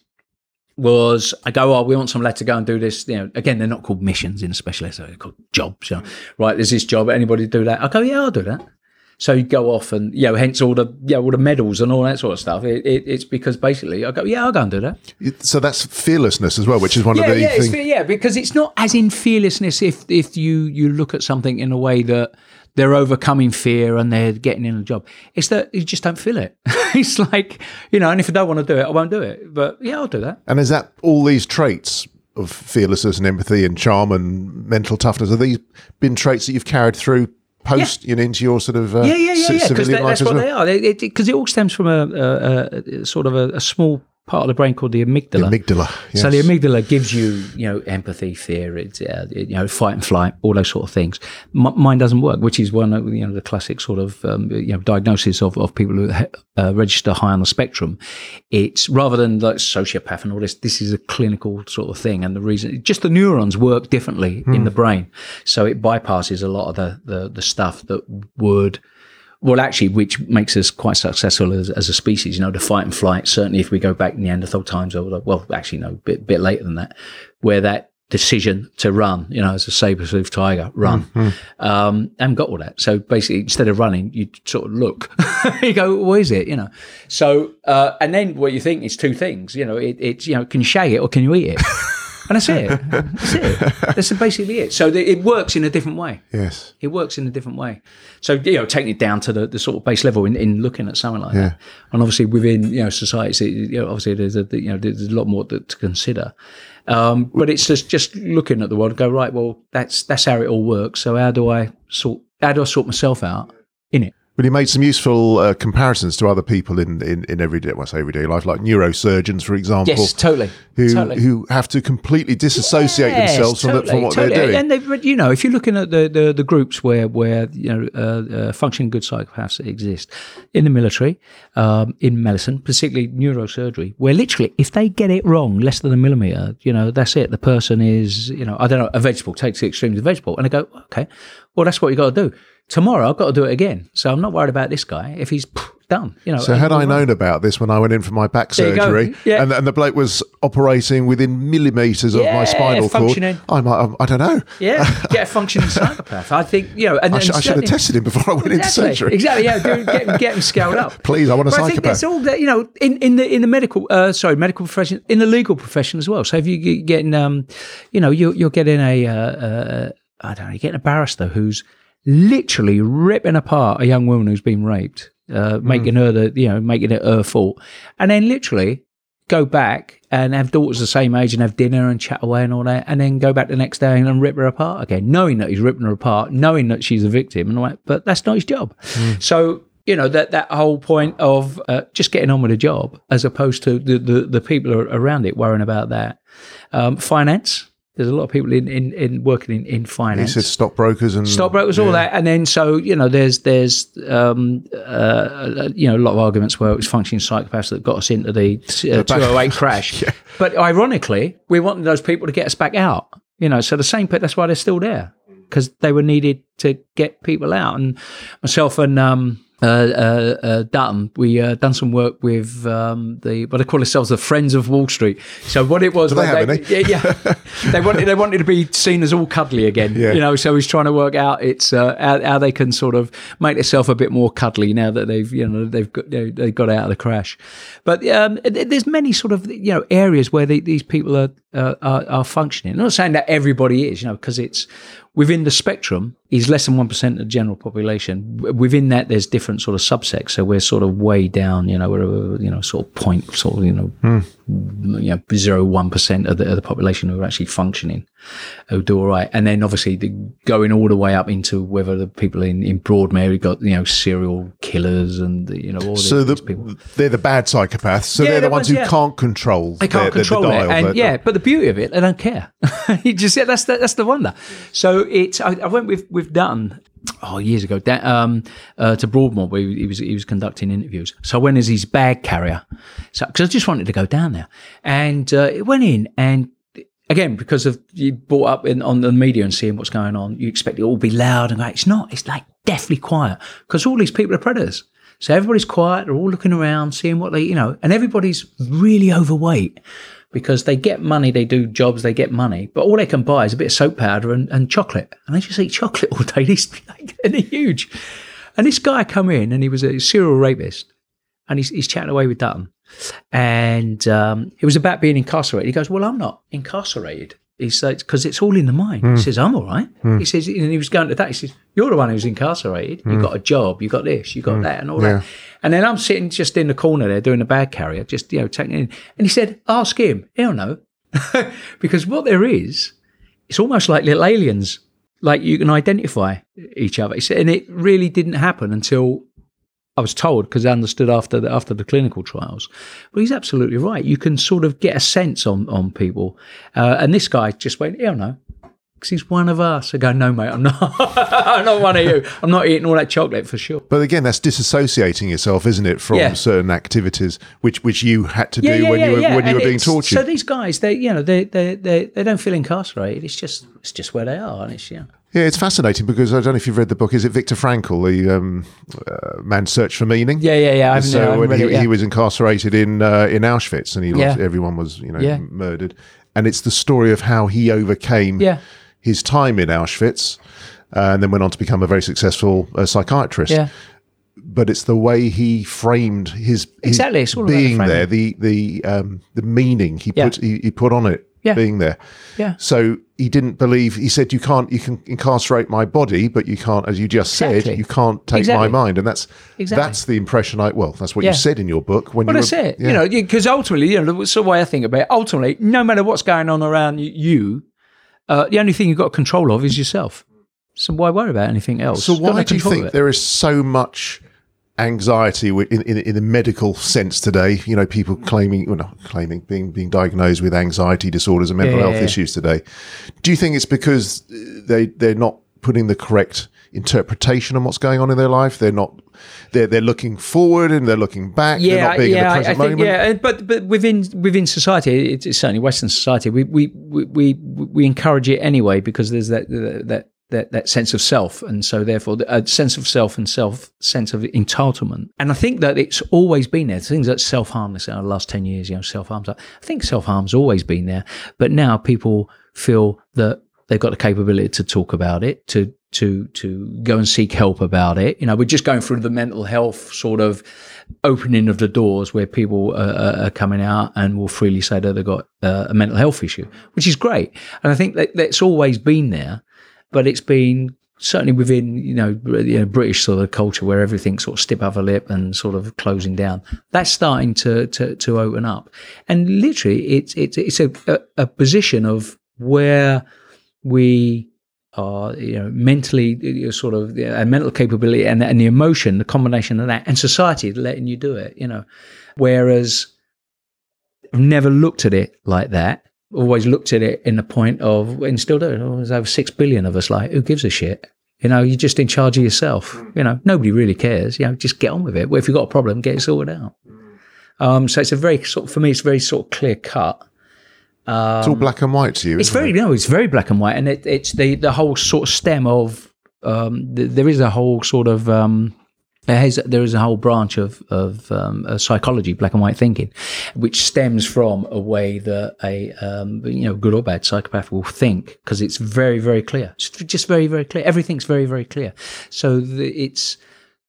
was I go, oh, we want some lad to go and do this. You know, again, they're not called missions in a specialist; they're called jobs. You know, right? There's this job. Anybody do that? I go, yeah, I'll do that. So you go off and you know, hence all the you know, all the medals and all that sort of stuff. It, it, it's because basically I go, yeah, I'll go and do that. So that's fearlessness as well, which is one Yeah, of the yeah, things. yeah, because it's not as in fearlessness if if you you look at something in a way that they're overcoming fear and they're getting in a job. It's that you just don't feel it. it's like you know, and if I don't want to do it, I won't do it. But yeah, I'll do that. And is that all these traits of fearlessness and empathy and charm and mental toughness? Have these been traits that you've carried through post you know, into your sort of uh, Yeah, yeah, yeah, yeah. Because civilian life that's what well? they are. Because it, all stems from a, a, a sort of a, a small part of the brain called the amygdala. Amygdala. So the amygdala gives you, you know, empathy, fear, it's, uh, you know, fight and flight, all those sort of things. M- mine doesn't work, which is one of you know the classic sort of um, you know diagnosis of, of people who uh, register high on the spectrum. It's rather than like sociopath and all this. This is a clinical sort of thing, and the reason just the neurons work differently in the brain, so it bypasses a lot of the the, the stuff that would well, actually, which makes us quite successful as, as a species, you know, the fight and flight. Certainly, if we go back Neanderthal times, or well, actually, no, a bit, bit later than that, where that decision to run, you know, as a saber-toothed tiger, run, um, and got all that. So basically, instead of running, you sort of look, you go, what is it, you know? So, uh, and then what you think is two things, you know, it, it's, you know, can you shag it or can you eat it? And that's it. That's it. That's basically it. So it works in a different way Yes. it works in a different way. So you know, taking it down to the, the sort of base level in, in looking at something like that, and obviously within you know society, you know, obviously there's a you know there's a lot more to, to consider. Um, but it's just just looking at the world and go right. Well, that's that's how it all works. So how do I sort how do I sort myself out in it? But he made some useful uh, comparisons to other people in, in, in everyday, well, I say everyday life, like neurosurgeons, for example. Yes, totally. Who, totally. who have to completely disassociate Yes, themselves from, the, from what totally. they're doing. And they, but, you know, if you're looking at the, the, the groups where where you know uh, uh, functioning good psychopaths exist in the military, um, in medicine, particularly neurosurgery, where literally if they get it wrong less than a millimeter, you know, that's it. The person is, you know, I don't know, a vegetable takes the extremes of vegetable, and I go, okay, well that's what you got to do. Tomorrow I've got to do it again, so I'm not worried about this guy if he's done. You know. So had I known about this when I went in for my back There surgery, Yeah. and, and the bloke was operating within millimeters of my spinal cord. I might, I don't know. yeah, get a functioning psychopath. I think you know, and I, sh- I should have tested him before I went into Exactly. surgery. Exactly. Yeah. Do, get, him- get him scaled up. Please, I want a But I think psychopath. that's all that you know in, in the in the medical uh, sorry medical profession in the legal profession as well. So if you get getting um you know you're you're getting a uh, uh, I don't know you're getting a barrister who's literally ripping apart a young woman who's been raped, uh, making her the you know making it her fault, and then literally go back and have daughters the same age and have dinner and chat away and all that, and then go back the next day and, and rip her apart again, knowing that he's ripping her apart, knowing that she's a victim, and all that, but that's not his job. So you know that that whole point of uh, just getting on with the job, as opposed to the the, the people around it worrying about that. Um, finance. There's a lot of people in, in, in working in, in finance. He said stockbrokers and stockbrokers, all that, and then so you know, there's there's um, uh, you know a lot of arguments where it was functioning psychopaths that got us into the uh, 208 crash. But ironically, we wanted those people to get us back out. You know, so the same, that's why they're still there because they were needed to get people out. And myself and um, uh, uh, uh, Dutton, we uh, done some work with um, the what they call themselves the Friends of Wall Street. So what it was, they have yeah, yeah, they wanted they wanted to be seen as all cuddly again. Yeah. You know, so he's trying to work out it's uh, how, how they can sort of make themselves a bit more cuddly now that they've you know they've got you know, they got out of the crash. But um, there's many sort of you know areas where they, these people are, uh, are are functioning. I'm not saying that everybody is, you know, because it's within the spectrum is less than one percent of the general population. Within that, there's different sort of subsects. So we're sort of way down, you know, we're you know sort of point sort of you know hmm. You know zero one percent of the, of the population who are actually functioning who do all right, and then obviously the, going all the way up into whether the people in in Broadmoor got you know serial killers and you know all So these the, people. they're the bad psychopaths. So Yeah, they're the ones ones- who yeah. can't control. They can't their, control their, the it, dial, and yeah, but the beauty of it, they don't care. you just yeah, that's the, that's the wonder. So it's I, I went with with Dutton oh years ago um, uh, to Broadmoor where he was he was conducting interviews. So I went as his bag carrier, so because I just wanted to go down there, and uh, it went in and. Again, because of you brought up in, on the media and seeing what's going on, you expect it all to be loud and great. It's not. It's like deathly quiet because all these people are predators. So everybody's quiet. They're all looking around, seeing what they, you know, and everybody's really overweight because they get money, they do jobs, they get money, but all they can buy is a bit of soap powder and, and chocolate. And they just eat chocolate all day. These, and they're huge. And this guy come in and he was a serial rapist and he's, he's chatting away with Dutton. And um, it was about being incarcerated. He goes, Well, I'm not incarcerated. He says, Because it's all in the mind. He hmm. says, I'm all right. Hmm. He says, and he was going to that. He says, You're the one who's incarcerated. You hmm. got a job, you got this, you got that, and all Yeah. that. And then I'm sitting just in the corner there doing the bag carrier, just, you know, taking it in. And he said, Ask him. He'll know. because what there is, it's almost like little aliens. Like you can identify each other. He said, And it really didn't happen until I was told because I understood after the, after the clinical trials. But he's absolutely right. You can sort of get a sense on on people. Uh, and this guy just went, "Yeah, no." Because he's one of us. I go, no, mate, I'm not. I'm not one of you. I'm not eating all that chocolate for sure. But again, that's disassociating yourself, isn't it, from Yeah. certain activities which which you had to do when you were when you were being tortured. So these guys, they, you know, they, they, they, they don't feel incarcerated. It's just, it's just where they are, and it's, yeah. Yeah, it's fascinating because I don't know if you've read the book. Is it Viktor Frankl, the um, uh, Man's Search for Meaning? Yeah, yeah, yeah. I haven't, I so when read he, it, yeah. he was incarcerated in uh, in Auschwitz, and he lost, Yeah. everyone was you know Yeah. murdered, and it's the story of how he overcame Yeah. his time in Auschwitz, uh, and then went on to become a very successful uh, psychiatrist. yeah. But it's the way he framed his, his Exactly, being there, the the um, the meaning he put he, he put on it, Yeah. being there. Yeah. So he didn't believe. He said, "You can't. You can incarcerate my body, but you can't, as you just said, you can't take Exactly. my mind." And that's Exactly. that's the impression I. Well, that's what Yeah. you said in your book when Well, you that's were. it. yeah. You know, because ultimately, you know, that's the way I think about it. Ultimately, no matter what's going on around you, uh, the only thing you've got control of is yourself. So why worry about anything else? So why do you think there is so much anxiety in, in, in the medical sense today. You know, people claiming, well, not claiming, being being diagnosed with anxiety disorders and mental Yeah, health yeah, yeah. issues today. Do you think it's because they they're not putting the correct interpretation on what's going on in their life? They're not. They're they're looking forward and they're looking back. they're not being yeah, in the I- think, moment. yeah, uh, but but within within society, it's, it's certainly Western society. We we, we we we encourage it anyway because there's that that that that sense of self, and so therefore a sense of self and self sense of entitlement. And I think that it's always been there. Things that self harm, in the last ten years, you know, self harm. I think self harm's always been there, but now people feel that they've got the capability to talk about it, to to to go and seek help about it. You know, we're just going through the mental health sort of opening of the doors where people are, are coming out and will freely say that they've got uh, a mental health issue, which is great. And I think that that's always been there, but it's been certainly within you know, you know British sort of culture where everything sort of stip upper lip and sort of closing down. That's starting to to, to open up, and literally it's it's it's a, a, a position of where we are you know mentally you sort of a mental capability and, and the emotion the combination of that and society letting you do it you know. Whereas i've never looked at it like that always looked at it in the point of and still do there's over six billion of us like who gives a shit? You know you're just in charge of yourself. You know nobody really cares. You know just get on with it. Well if you've got a problem get it sorted out. Um, so it's a very sort of, for me it's very sort of clear cut. It's all black and white to you. it's very it? no, it's very black and white, and it, it's the the whole sort of stem of um, th- there is a whole sort of um, there has there is a whole branch of of um, uh, psychology, black and white thinking, which stems from a way that a um, you know good or bad psychopath will think because it's very very clear, it's just very very clear. Everything's very very clear. So the, it's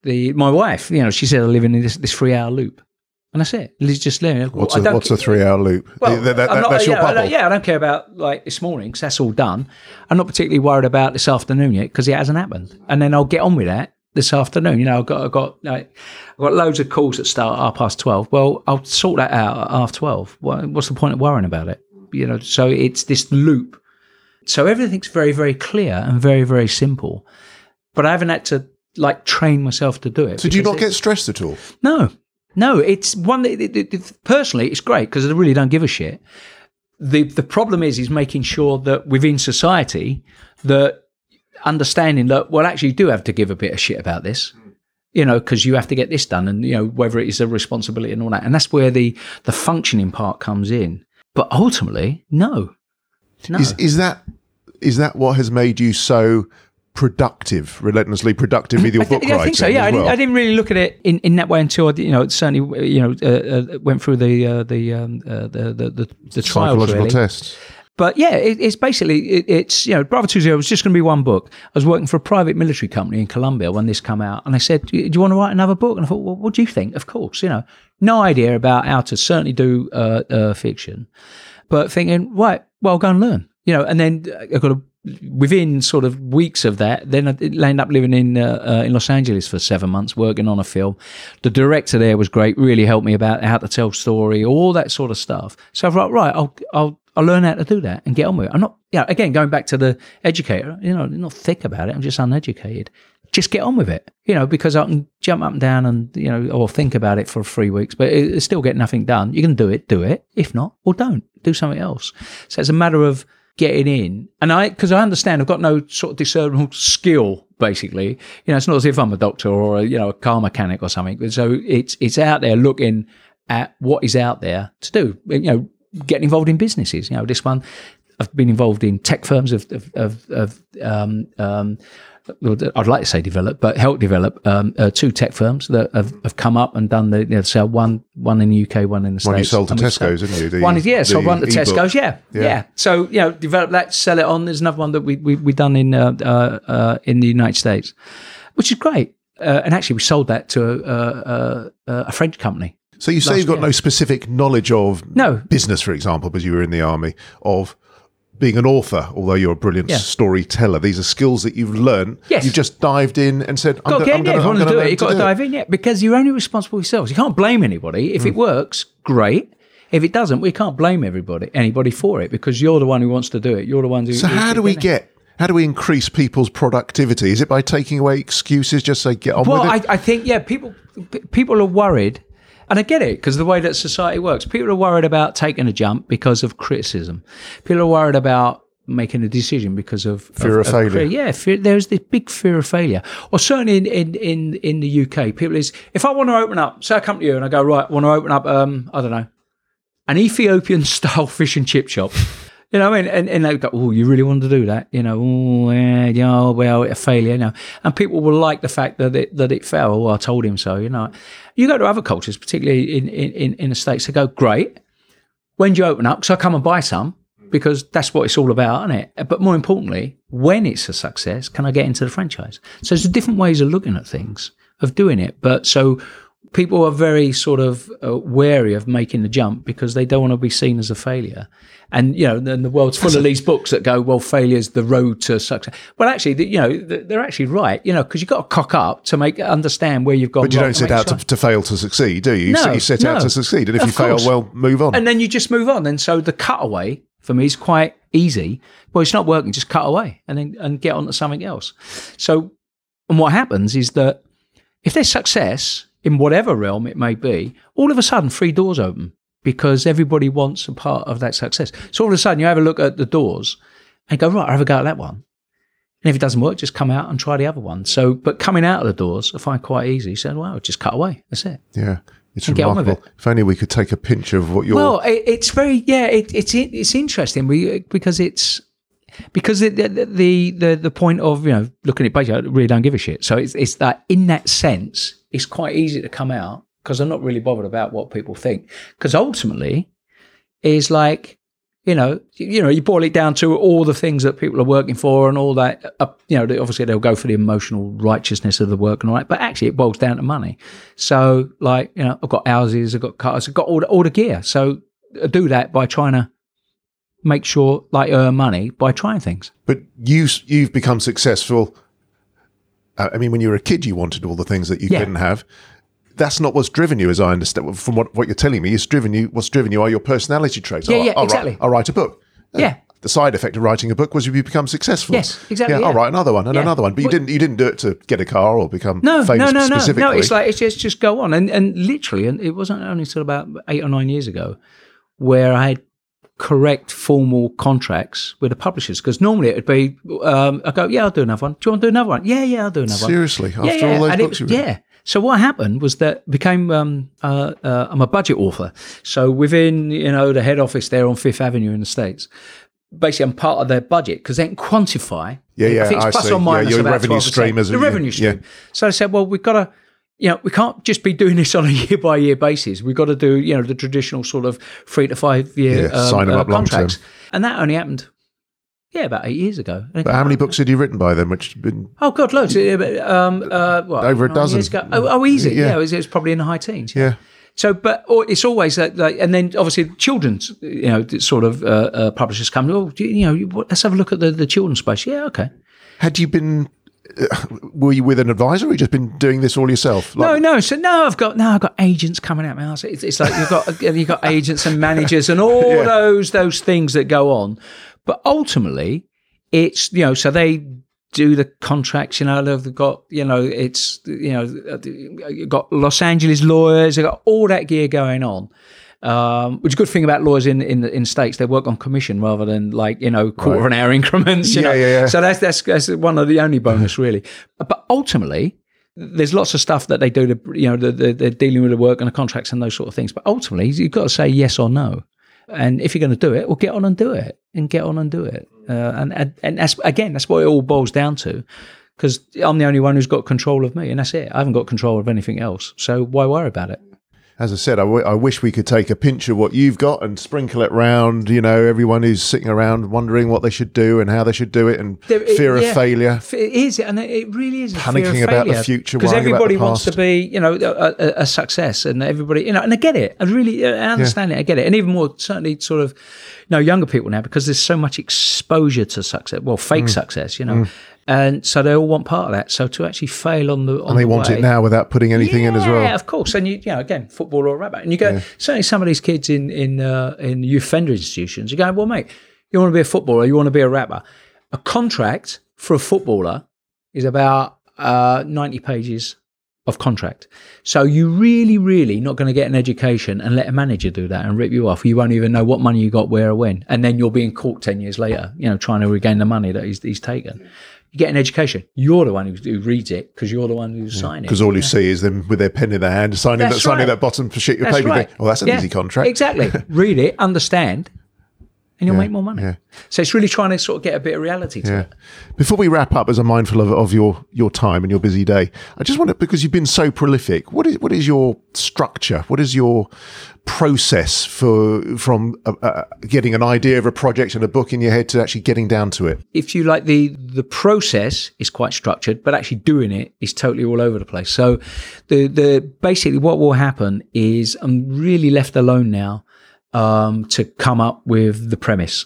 the my wife, you know, she said I live in this this three hour loop. And that's it. It's just living. What's I a, what's a three hour loop? well, That- that- not- that's your yeah, I bubble. don't- yeah, I don't care about like this morning because that's all done. I'm not particularly worried about this afternoon yet because it hasn't happened, and then I'll get on with that this afternoon. You know, I've got I've got like I've got loads of calls that start at half past twelve. Well, I'll sort that out at half twelve. What's the point of worrying about it? You know, so it's this loop. So everything's very very clear and very very simple, but I haven't had to like train myself to do it. So do you not get stressed at all? no, no. It's one. that- It, it, it- personally, it's great because I really don't give a shit. the The problem is, is making sure that within society, that understanding that well, actually, you do have to give a bit of shit about this. You know, because you have to get this done, and you know whether it is a responsibility and all that, and that's where the the functioning part comes in. But ultimately, no, no. Is is that is that what has made you so productive, relentlessly productive with your I, thi- book yeah, writing? I think so. Yeah, as I, didn't. I didn't really look at it in, in that way until I, you know, certainly, you know, uh, uh, went through the uh, the, um, uh, the the the the trials Psychological really. tests. But yeah, it, it's basically it, it's you know Bravo Two Zero was just going to be one book. I was working for a private military company in Colombia when this came out, and they said, "Do you, want to write another book?" And I thought, "Well, what do you think?" Of course, you know, no idea about how to certainly do uh, uh, fiction, but thinking, right, well, go and learn, you know. And then I got a within sort of weeks of that, then I ended up living in uh, uh, in Los Angeles for seven months, working on a film. The director there was great, really helped me about how to tell story, all that sort of stuff. So I thought, right, I'll I'll I'll learn how to do that and get on with it. I'm not, yeah, again going back to the educator, you know, I'm not thick about it. I'm just uneducated. Just get on with it, you know, because I can jump up and down and you know, or think about it for three weeks, but it, it still get nothing done. You can do it, do it. If not, well, don't do something else. So it's a matter of getting in. And I, because I understand, I've got no sort of discernible skill. Basically, you know, it's not as if I'm a doctor or a, you know a car mechanic or something. So it's it's out there looking at what is out there to do. You know, getting involved in businesses. You know, this one. I've been involved in tech firms of of, of, of um, um, I'd like to say develop, but help develop um, uh, two tech firms that have, have come up and done the you know, so one one in the UK, one in the States. One you sold to Tesco's, didn't you? The- one is yeah, so one to ebook. Tesco's, yeah, Yeah. yeah, So you know, develop that, sell it on. There's another one that we we we done in uh, uh, uh, in the United States, which is great. Uh, and actually, we sold that to a, a, a, a French company. So you say you've got year. no specific knowledge of No. business, for example, because you were in the army, of being an author, although you're a brilliant Yeah. storyteller. These are skills that you've learned. Yes. You've just dived in and said, I'm gonna- get I'm in there. gonna- If you I'm want to do it, you've got to dive in, yeah, because you're only responsible for yourselves. You can't blame anybody. If Mm. it works, great. If it doesn't, we can't blame everybody, anybody for it, because you're the one who wants to do it. You're the one who. So how do we get How do we increase people's productivity? Is it by taking away excuses? Just say get on Well, with I, it. I think yeah, people people are worried, and I get it because the way that society works, people are worried about taking a jump because of criticism. People are worried about making a decision because of Fear of failure. cri- Yeah, fear, there's this big fear of failure. Or certainly in, in in in the UK, people is if I want to open up, say I come to you and I go right, I want to open up, um, I don't know, an Ethiopian style fish and chip shop. You know, what I mean, and, and they go, "Oh, you really want to do that?" You know, oh, yeah, yeah, oh, well, a failure. You know, and people will like the fact that it that it fell. Oh, I told him so. You know, you go to other cultures, particularly in in in, the states, they go, "Great, when do you open up?" So I come and buy some because that's what it's all about, isn't it? But more importantly, when it's a success, can I get into the franchise? So there's different ways of looking at things, of doing it. But so people are very sort of uh, wary of making the jump because they don't want to be seen as a failure. And you know, then the world's full of these books that go, "Well, failure's the road to success." Well, actually, the- you know, th- they're actually right. You know, because you've got to cock up to make understand where you've gone. but you don't set out sure- to, to fail to succeed, do you? You, No, set, you set out to succeed, and if Of you fail, course. well, move on. and then you just move on. And so the cutaway for me is quite easy. Well, it's not working, just cut away and then and get on to something else. So, and what happens is that if there's success in whatever realm it may be, all of a sudden three doors open because everybody wants a part of that success. So all of a sudden you have a look at the doors and go, right, I'll have a go at that one. And if it doesn't work, just come out and try the other one. So, but coming out of the doors, I find quite easy. So, well, just cut away. That's it. yeah, it's And get on with remarkable. If only we could take a pinch of what you're. Well, it, it's very yeah. It, it's it's interesting we, because it's because the, the the the the point of you know looking at basically I really don't give a shit. So it's it's that in that sense, it's quite easy to come out because I'm not really bothered about what people think. Because ultimately, is like you know you, know you boil it down to all the things that people are working for and all that. Uh, you know, obviously they'll go for the emotional righteousness of the work and all that, but actually it boils down to money. So like you know, I've got houses, I've got cars, I've got all the, all the gear. So I do that by trying to make sure like earn money by trying things. But you you've become successful. Uh, I mean, when you were a kid, you wanted all the things that you Yeah. couldn't have. That's not what's driven you, as I understand from what, what you're telling me. It's driven you. What's driven you are your personality traits. Yeah, Oh, yeah, I'll write- exactly. I'll write a book. Yeah. The side effect of writing a book was you become successful. Yes, exactly, Yeah, yeah. I'll write another one and Yeah. another one. But you didn't. You didn't do it to get a car or become No, famous no, no, no, specifically. no. It's like it's just just go on, and and literally, and it wasn't only until about eight or nine years ago where I had correct formal contracts with the publishers because normally it would be um, I go yeah I'll do another one do you want to do another one yeah yeah I'll do another one Seriously, after yeah, yeah. all those and books you've yeah so what happened was that became um, uh, uh, I'm a budget author so within you know the head office there on Fifth Avenue in the States basically I'm part of their budget because they can quantify Yeah, yeah, I think it's I plus see. or Yeah, minus your about revenue 12%. stream as a- the revenue yeah. stream so I said, well, we've got to, you know, we can't just be doing this on a year by year basis. We've got to do, you know, the traditional sort of three to five year Yeah, sign 'em uh, up contracts. And that only happened, yeah, about eight years ago. But how many books had you written by then? Which been Oh God, loads. Um, uh, what, Over a dozen. years ago? Oh, oh, easy. Yeah. Yeah, it, was, it was probably in the high teens. yeah. So, but or it's always that, like, and then obviously children's, you know, sort of uh, uh, publishers come. Oh, you, you know, you- let's have a look at the the children's space. Yeah, okay. Had you been? Were you with an advisor, or you just been doing this all yourself? No, Like- no. So no, I've got no, I've got agents coming out my house. It's, it's like you've got you've got agents and managers and all Yeah. those those things that go on. But ultimately, it's you know, so they do the contracts. You know, they've got you know, it's you know, you've got Los Angeles lawyers. They've got all that gear going on. Um, which is a good thing about lawyers in in in states. They work on commission rather than like you know quarter of an hour increments. You Yeah, know? yeah, yeah. So that's that's that's one of the only bonus really. But ultimately, there's lots of stuff that they do to you know the, the, they're dealing with the work and the contracts and those sort of things. But ultimately, you've got to say yes or no. And if you're going to do it, well, get on and do it, and get on and do it. Uh, and, and and that's again, that's what it all boils down to. Because I'm the only one who's got control of me, and that's it. I haven't got control of anything else. So why worry about it? As I said, I, w- I wish we could take a pinch of what you've got and sprinkle it round. You know, everyone who's sitting around wondering what they should do and how they should do it, and There- it- fear yeah. of failure. It is, it and it really is a fear Panicking of about the failure. future, because everybody wants to be, you know, a, a, a success, and everybody, you know, and I get it. I really, I understand it. I get it, and even more certainly, sort of, you know, younger people now because there's so much exposure to success, well, Mm. fake success, you know, and so they all want part of that. So to actually fail on the, on And they the want way, it now without putting anything in as well. yeah, of course. And you, you know, again, football or rabbit, and you go certainly some of these kids in in uh, in youth offender institutions. You go, well, mate, you want to be a footballer, you want to be a rapper. a contract for a footballer is about uh, 90 pages of contract. So you really, really not going to get an education and let a manager do that and rip you off. You won't even know what money you got where or when. And then you'll be in court 10 years later, you know, trying to regain the money that he's, he's taken. You get an education. You're the one who, who reads it because you're the one who's mm. signing it. Because all you see is them with their pen in their hand signing that That's signing that bottom sheet of That's paper. Right. think, Oh, that's an Yeah, easy contract. Exactly. Read it, understand, and you'll make more money. yeah. So it's really trying to sort of get a bit of reality to Yeah. it. Before we wrap up, as I'm mindful of, of your your time and your busy day, I just wonder because you've been so prolific. What is what is your structure? What is your process for from uh, uh, getting an idea of a project and a book in your head to actually getting down to it? if you like the the process is quite structured but actually doing it is totally all over the place so the the basically what will happen is i'm really left alone now um, to come up with the premise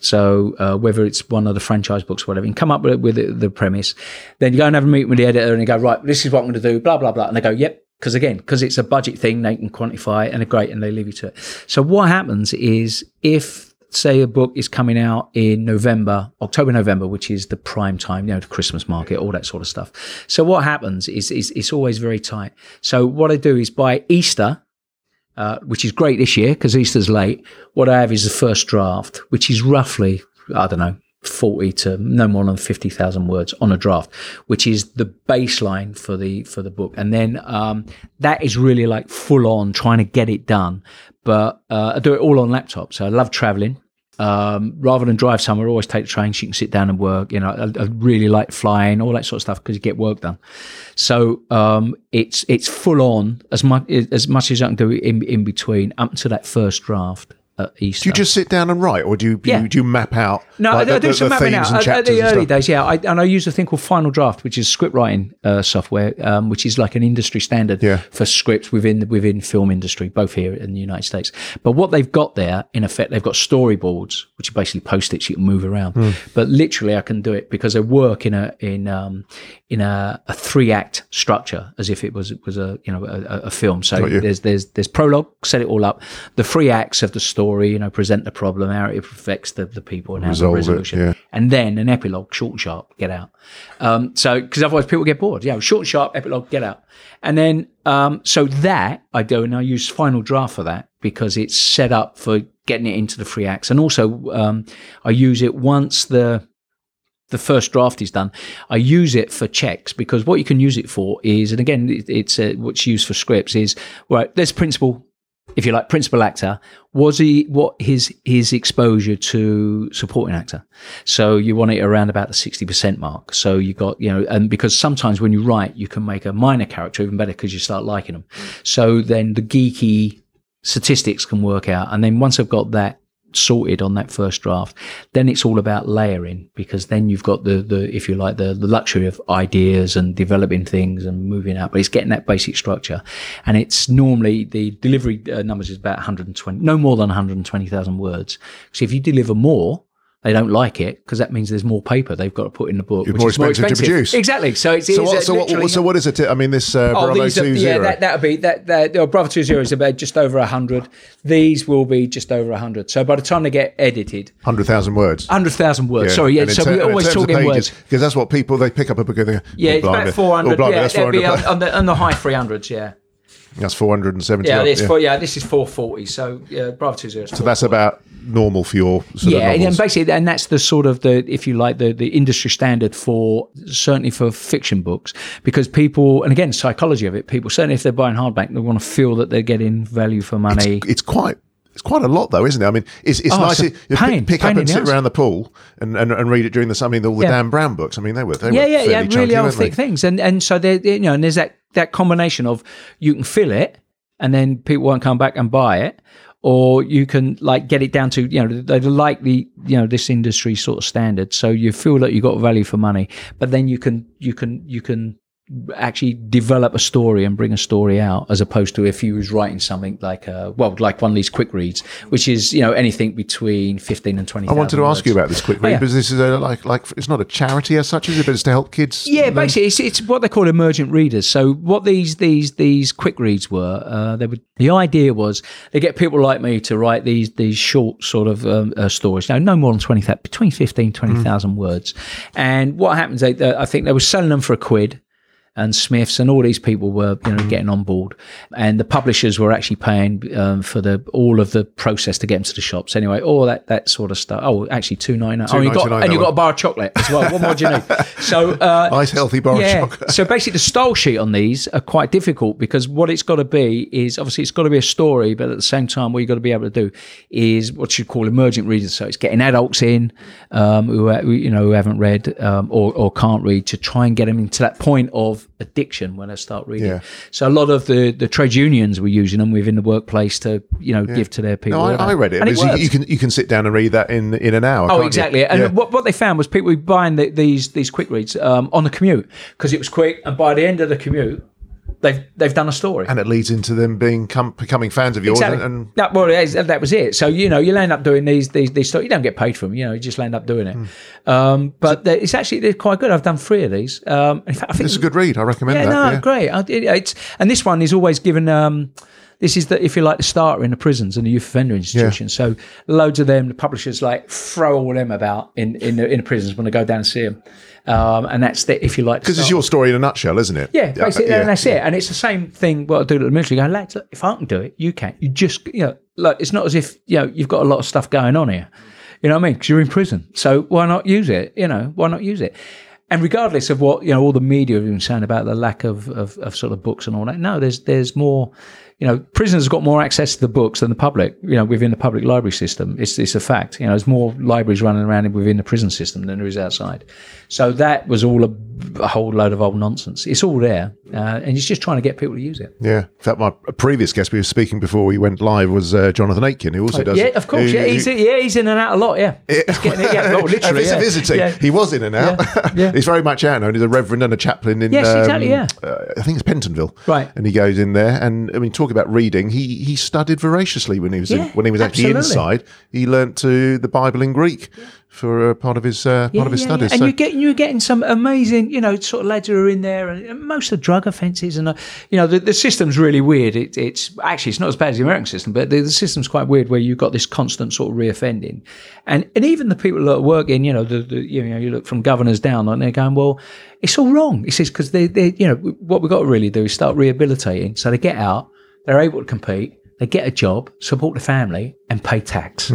so uh, whether it's one of the franchise books, or whatever, you come up with, with the, the premise. Then you go and have a meeting with the editor, and you go, right, this is what I'm going to do, blah blah blah, and they go, yep, because again, because it's a budget thing, they can quantify and they're great, and they leave you to it. So what happens is if say a book is coming out in November, October, November, which is the prime time, you know, the Christmas market, all that sort of stuff. So what happens is, is it's always very tight. So what I do is by Easter, uh, which is great this year because Easter's late. What I have is the first draft, which is roughly, I don't know, 40 to no more than 50,000 words on a draft, which is the baseline for the, for the book. And then, um, that is really like full on trying to get it done. But, uh, I do it all on laptop. So I love traveling. Um, rather than drive somewhere, always take the train. You can sit down and work. You know, I, I really like flying, all that sort of stuff because you get work done. So um, it's it's full on as much as much as I can do in in between up to that first draft at Easter. Do you just sit down and write, or do you Yeah. do you map out? No, like, I, I do the- some the mapping out. At- the early days, yeah. I, and I use a thing called Final Draft, which is script writing uh, software, um, which is like an industry standard Yeah. for scripts within the, within film industry, both here in the United States. But what they've got there, in effect, they've got storyboards, which are basically post-its you can move around. Hmm. But literally, I can do it because I work in a in um, in a, a three-act structure, as if it was was a you know a, a- film. So there's there's there's prologue, set it all up, the three acts of the story, you know, present the problem, how it affects the, the people, and how Resolve the it, resolution, yeah. and then an epilogue, short and sharp, get out. Um, so because otherwise people get bored. Yeah, short and sharp, epilogue, get out, and then um, so that I do, and I use Final Draft for that because it's set up for getting it into the three acts, and also um, I use it once the the first draft is done, I use it for checks because what you can use it for is, and again, it, it's uh, what's used for scripts is right. There's principal, if you like, principal actor. Was he what his his exposure to supporting actor? So you want it around about the sixty percent mark. So you got you know, and because sometimes when you write, you can make a minor character even better because you start liking them. So then the geeky statistics can work out, and then once I've got that sorted on that first draft, then it's all about layering because then you've got the, the if you like, the, the luxury of ideas and developing things and moving out. But it's getting that basic structure. And it's normally the delivery uh, numbers is about 120, no more than 120,000 words. So if you deliver more, they don't like it because that means there's more paper they've got to put in the book, It's which more is more expensive to produce. Exactly. So it's, So what, so, what, so what is it? I mean, this uh, Oh, Bravo these yeah, that that'll be that. that oh, Bravo two zero is about just over hundred. These will be just over hundred. So by the time they get edited, hundred thousand words. hundred thousand words. Sorry, yeah. So ter- we're always talking pages, words. because that's what people they pick up a book and they go, Yeah, oh, it's blimey. about four Oh, hundred. blimey, yeah, that's that'd be 400. on, on the on the high three hundreds. Yeah, That's four hundred and seventy. yeah. This yeah. four, yeah, this is four forty. So yeah, Bravo two zero. So that's about normal for your sort yeah, and basically, and that's the sort of the, if you like, the the industry standard for certainly for fiction books, because people, and again, psychology of it, people certainly if they're buying hardback, they want to feel that they're getting value for money. it's quite it's quite a lot though, isn't it? I mean, it's, it's Oh, nice it's to pain, pick, pick pain up and sit around the pool and, and, and read it during the summer. I mean, all the Yeah. Dan Brown books. I mean, they were they yeah, were yeah, yeah, really old thick things, and and so they, they- you know, and there's that that combination of you can fill it, and then people won't come back and buy it, or you can like get it down to you know like the likely you know this industry sort of standard, so you feel that you got value for money, but then you can you can you can actually develop a story and bring a story out, as opposed to if he was writing something like a well, like one of these quick reads, which is you know anything between fifteen and twenty. I wanted to ask you about this quick read Oh, yeah. because this is a, like like it's not a charity as such, is it? But it's to help kids. Yeah, learn- basically, it's, it's what they call emergent readers. So, what these these these quick reads were, uh, they would. The idea was they get people like me to write these these short sort of um, uh, stories. Now, no more than twenty thousand, between 15 20,000 words. And what happens? They, they, I think they were selling them for a quid. And Smiths and all these people were, you know, getting on board, and the publishers were actually paying um, for the all of the process to get them to the shops. Anyway, all that that sort of stuff. Oh, actually, two nine. Oh, you got and you got a bar of chocolate as well. What more do you need? So uh, Nice healthy bar yeah. of chocolate. so basically, the style sheet on these are quite difficult because what it's got to be is obviously it's got to be a story, but at the same time, what you've got to be able to do is what you call emergent readers. So it's getting adults in um, who, who, you know who haven't read um, or, or can't read to try and get them into that point of addiction when I start reading. Yeah. So a lot of the the trade unions were using them within the workplace to you know give to their people. No, I, I read it. Because you, you can you can sit down and read that in in an hour. Oh, can't you? exactly. And Yeah. what, what they found was people were buying the, these these quick reads um, on the commute because it was quick, and by the end of the commute, they've they've done a story. and it leads into them being com- becoming fans of yours. Exactly. And, and that, well, that was it. So you know, you'll end up doing these these these stories. You don't get paid for them. You know, you just end up doing it. Hmm. Um, but they- it's actually they're quite good. I've done three of these. Um, in fact, I think it's a good read. I recommend yeah, that. no, yeah. great. I, it, it's and this one is always given. Um, this is the if you like the starter in the prisons and the youth offender institution. So loads of them, the publishers like throw all them about in in the, in the prisons when they go down and see them. Um, and that's the if you like Because it's your story in a nutshell, isn't it? Yeah, basically, yeah. and that's it. And it's the same thing what I do at the military. Go, lads, if I can do it, you can. You just, you know, look, it's not as if, you know, you've got a lot of stuff going on here. You know what I mean? Because you're in prison. So why not use it? You know, why not use it? And regardless of what, you know, all the media have been saying about the lack of, of, of sort of books and all that, no, there's there's more, you know, prisoners have got more access to the books than the public, you know, within the public library system. It's, it's a fact. You know, there's more libraries running around within the prison system than there is outside. So that was all a, a whole load of old nonsense. It's all there. Uh, and it's just trying to get people to use it. Yeah. In fact, my previous guest we were speaking before we went live was uh, Jonathan Aitken, who also does yeah, it. of course. Who- Yeah, he's, who- yeah, he's in and out a lot. Yeah. He's getting it, yeah, well, literally. it's yeah. a visiting, Yeah. he was in and out. Yeah, yeah. he's very much out now. He's a reverend and a chaplain in. Yes, um, exactly, yeah. uh, I think it's Pentonville. Right. And he goes in there, and I mean, talk about reading. He he studied voraciously when he was in, when he was actually absolutely. inside. He learnt to the Bible in Greek for uh, part of his uh, part of his studies. And So- you're getting you're getting some amazing, you know, sort of lads who are in there, and and most of the drug offences, and uh, you know, the, the system's really weird. It, it's actually it's not as bad as the American system, but the, the system's quite weird where you've got this constant sort of reoffending, and and even the people that work in, you know, the, the you know, you look from governors down, and they're going, well, it's all wrong. He says because they they you know what we've got to really do is start rehabilitating, so they get out, they're able to compete, they get a job, support the family, and pay tax.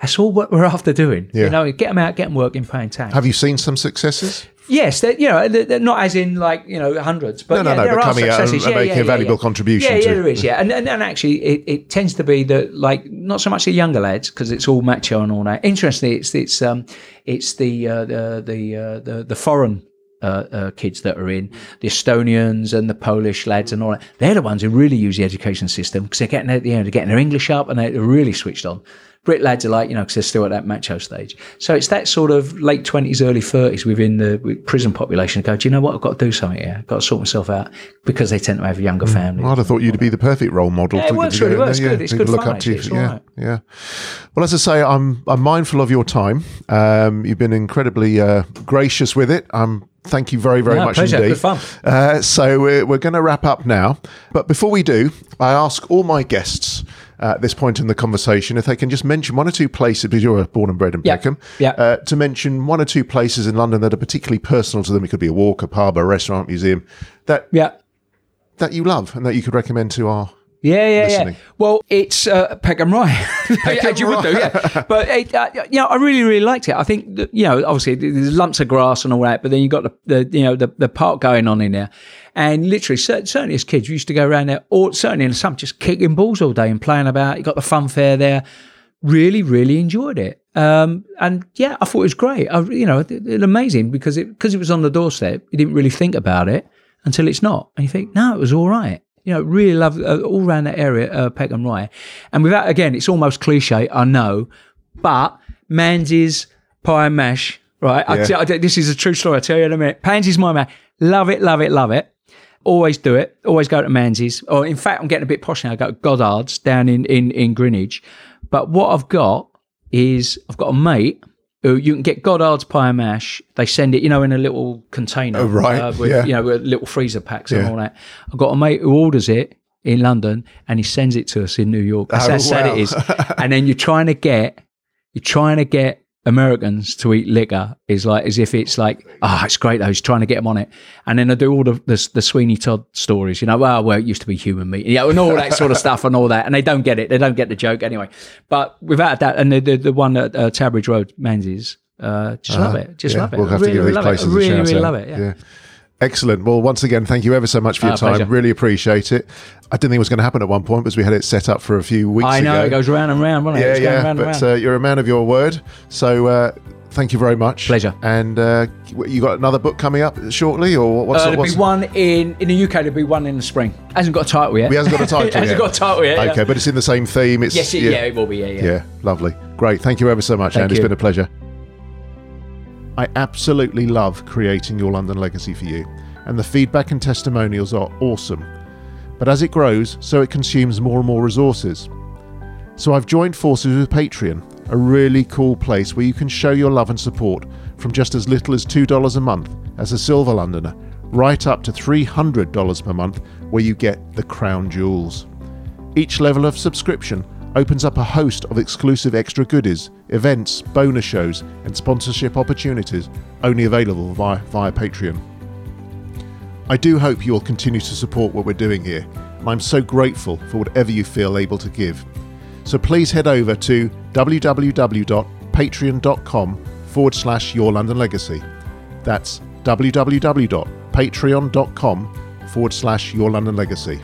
That's all what we're after doing. Yeah. You know, get them out, get them working, paying tax. Have you seen some successes? Yes, they're, you know, they're, not as in like you know hundreds, but No, no, yeah, no, there but are coming out and- yeah, making yeah, a valuable contribution Yeah, to- yeah, there is. Yeah, and and, and actually, it, it tends to be that like not so much the younger lads because it's all macho and all that. Interestingly, it's it's um it's the uh, the the, uh, the the foreign. Uh, uh, kids that are in the Estonians and the Polish lads and all that, they're the ones who really use the education system because they're getting their, you know, they're getting their English up and they're really switched on. Brit lads are like, you know, because they're still at that macho stage. So it's that sort of late 20s, early 30s within the prison population go, do you know what? I've got to do something here. I've got to sort myself out because they tend to have younger families. I'd have thought you'd be the perfect role model. Yeah, it works to really well. It's good. It's good look fun, up to you. actually. Yeah, right. yeah. Well, as I say, I'm I'm mindful of your time. Um, you've been incredibly uh, gracious with it. Um, thank you very very No, much pleasure. indeed. Good fun. Uh, so we're, we're going to wrap up now, but before we do, I ask all my guests. uh, At this point in the conversation, if they can just mention one or two places, because you're born and bred in Yeah, yeah. uh, to mention one or two places in London that are particularly personal to them. It could be a walk, a pub, a restaurant, museum that Yeah. that you love and that you could recommend to our Yeah, yeah, listening. yeah. Well, it's uh, Peckham Rye, as you would do, yeah. But it, uh, you know, I really, really liked it. I think that, you know, obviously there's lumps of grass and all that, but then you got the, the you know the, the park going on in there, and literally, certainly as kids, we used to go around there, or certainly in summer, just kicking balls all day and playing about. You got the fun fair there. Really, really enjoyed it. Um, and yeah, I thought it was great. I, you know, it, it amazing because it because it was on the doorstep. You didn't really think about it until it's not, and you think, no, it was all right. You know, really love uh, all around that area, uh, Peckham Rye. And without, again, it's almost cliche, I know, but Manze's pie and mash, right? Yeah. tell- I tell- this is a true story. I'll tell you in a minute. Pansy's my man. Love it, love it, love it. Always do it. Always go to Manze's. Or in fact, I'm getting a bit posh now. I go to Goddard's down in, in, in Greenwich. But what I've got is I've got a mate you can get Goddard's pie mash. They send it, you know, in a little container. Oh, right. uh, with, Yeah. You know, with little freezer packs Yeah. and all that. I've got a mate who orders it in London and he sends it to us in New York. That's Oh, how sad wow. it is. and then you're trying to get, you're trying to get Americans to eat liquor is like as if it's like, ah, it's great though. He's trying to get them on it, and then I do all the, the the Sweeney Todd stories. You know, well, well, it used to be human meat, yeah, and all that sort of stuff and all that, and they don't get it. They don't get the joke anyway. But without a doubt, and the the, the one at uh, Tower Bridge Road, Manze's, uh, just love it, just Yeah, love it. We'll have really, to give really these places it. a Really, shout really out. love it. Yeah. Excellent. Well, once again, thank you ever so much for your Ah, time. pleasure. Really appreciate it. I didn't think it was going to happen at one point because we had it set up for a few weeks I know ago. it goes round and round, doesn't it? yeah, yeah. round But round. uh, you're a man of your word. So uh, thank you very much. Pleasure. And uh, you got another book coming up shortly, or what's, Uh, there'll what's be one in in the UK. There'll be one in the spring. Hasn't got a title yet. He hasn't got a title It hasn't yet. got a title yet. yeah. Okay, but it's in the same theme. It's Yes, it, yeah. it will be. Yeah, yeah. Yeah, lovely. Great. Thank you ever so much, Thank Andy. you. It's been a pleasure. I absolutely love creating Your London Legacy for you, and the feedback and testimonials are awesome. But as it grows, so it consumes more and more resources. So I've joined forces with Patreon, a really cool place where you can show your love and support from just as little as $2 a month as a Silver Londoner, right up to $300 per month where you get the crown jewels. Each level of subscription opens up a host of exclusive extra goodies, events, bonus shows, and sponsorship opportunities only available via, via Patreon. I do hope you will continue to support what we're doing here, and I'm so grateful for whatever you feel able to give. So please head over to www.patreon.com forward slash your London legacy. That's www.patreon.com forward slash your London legacy.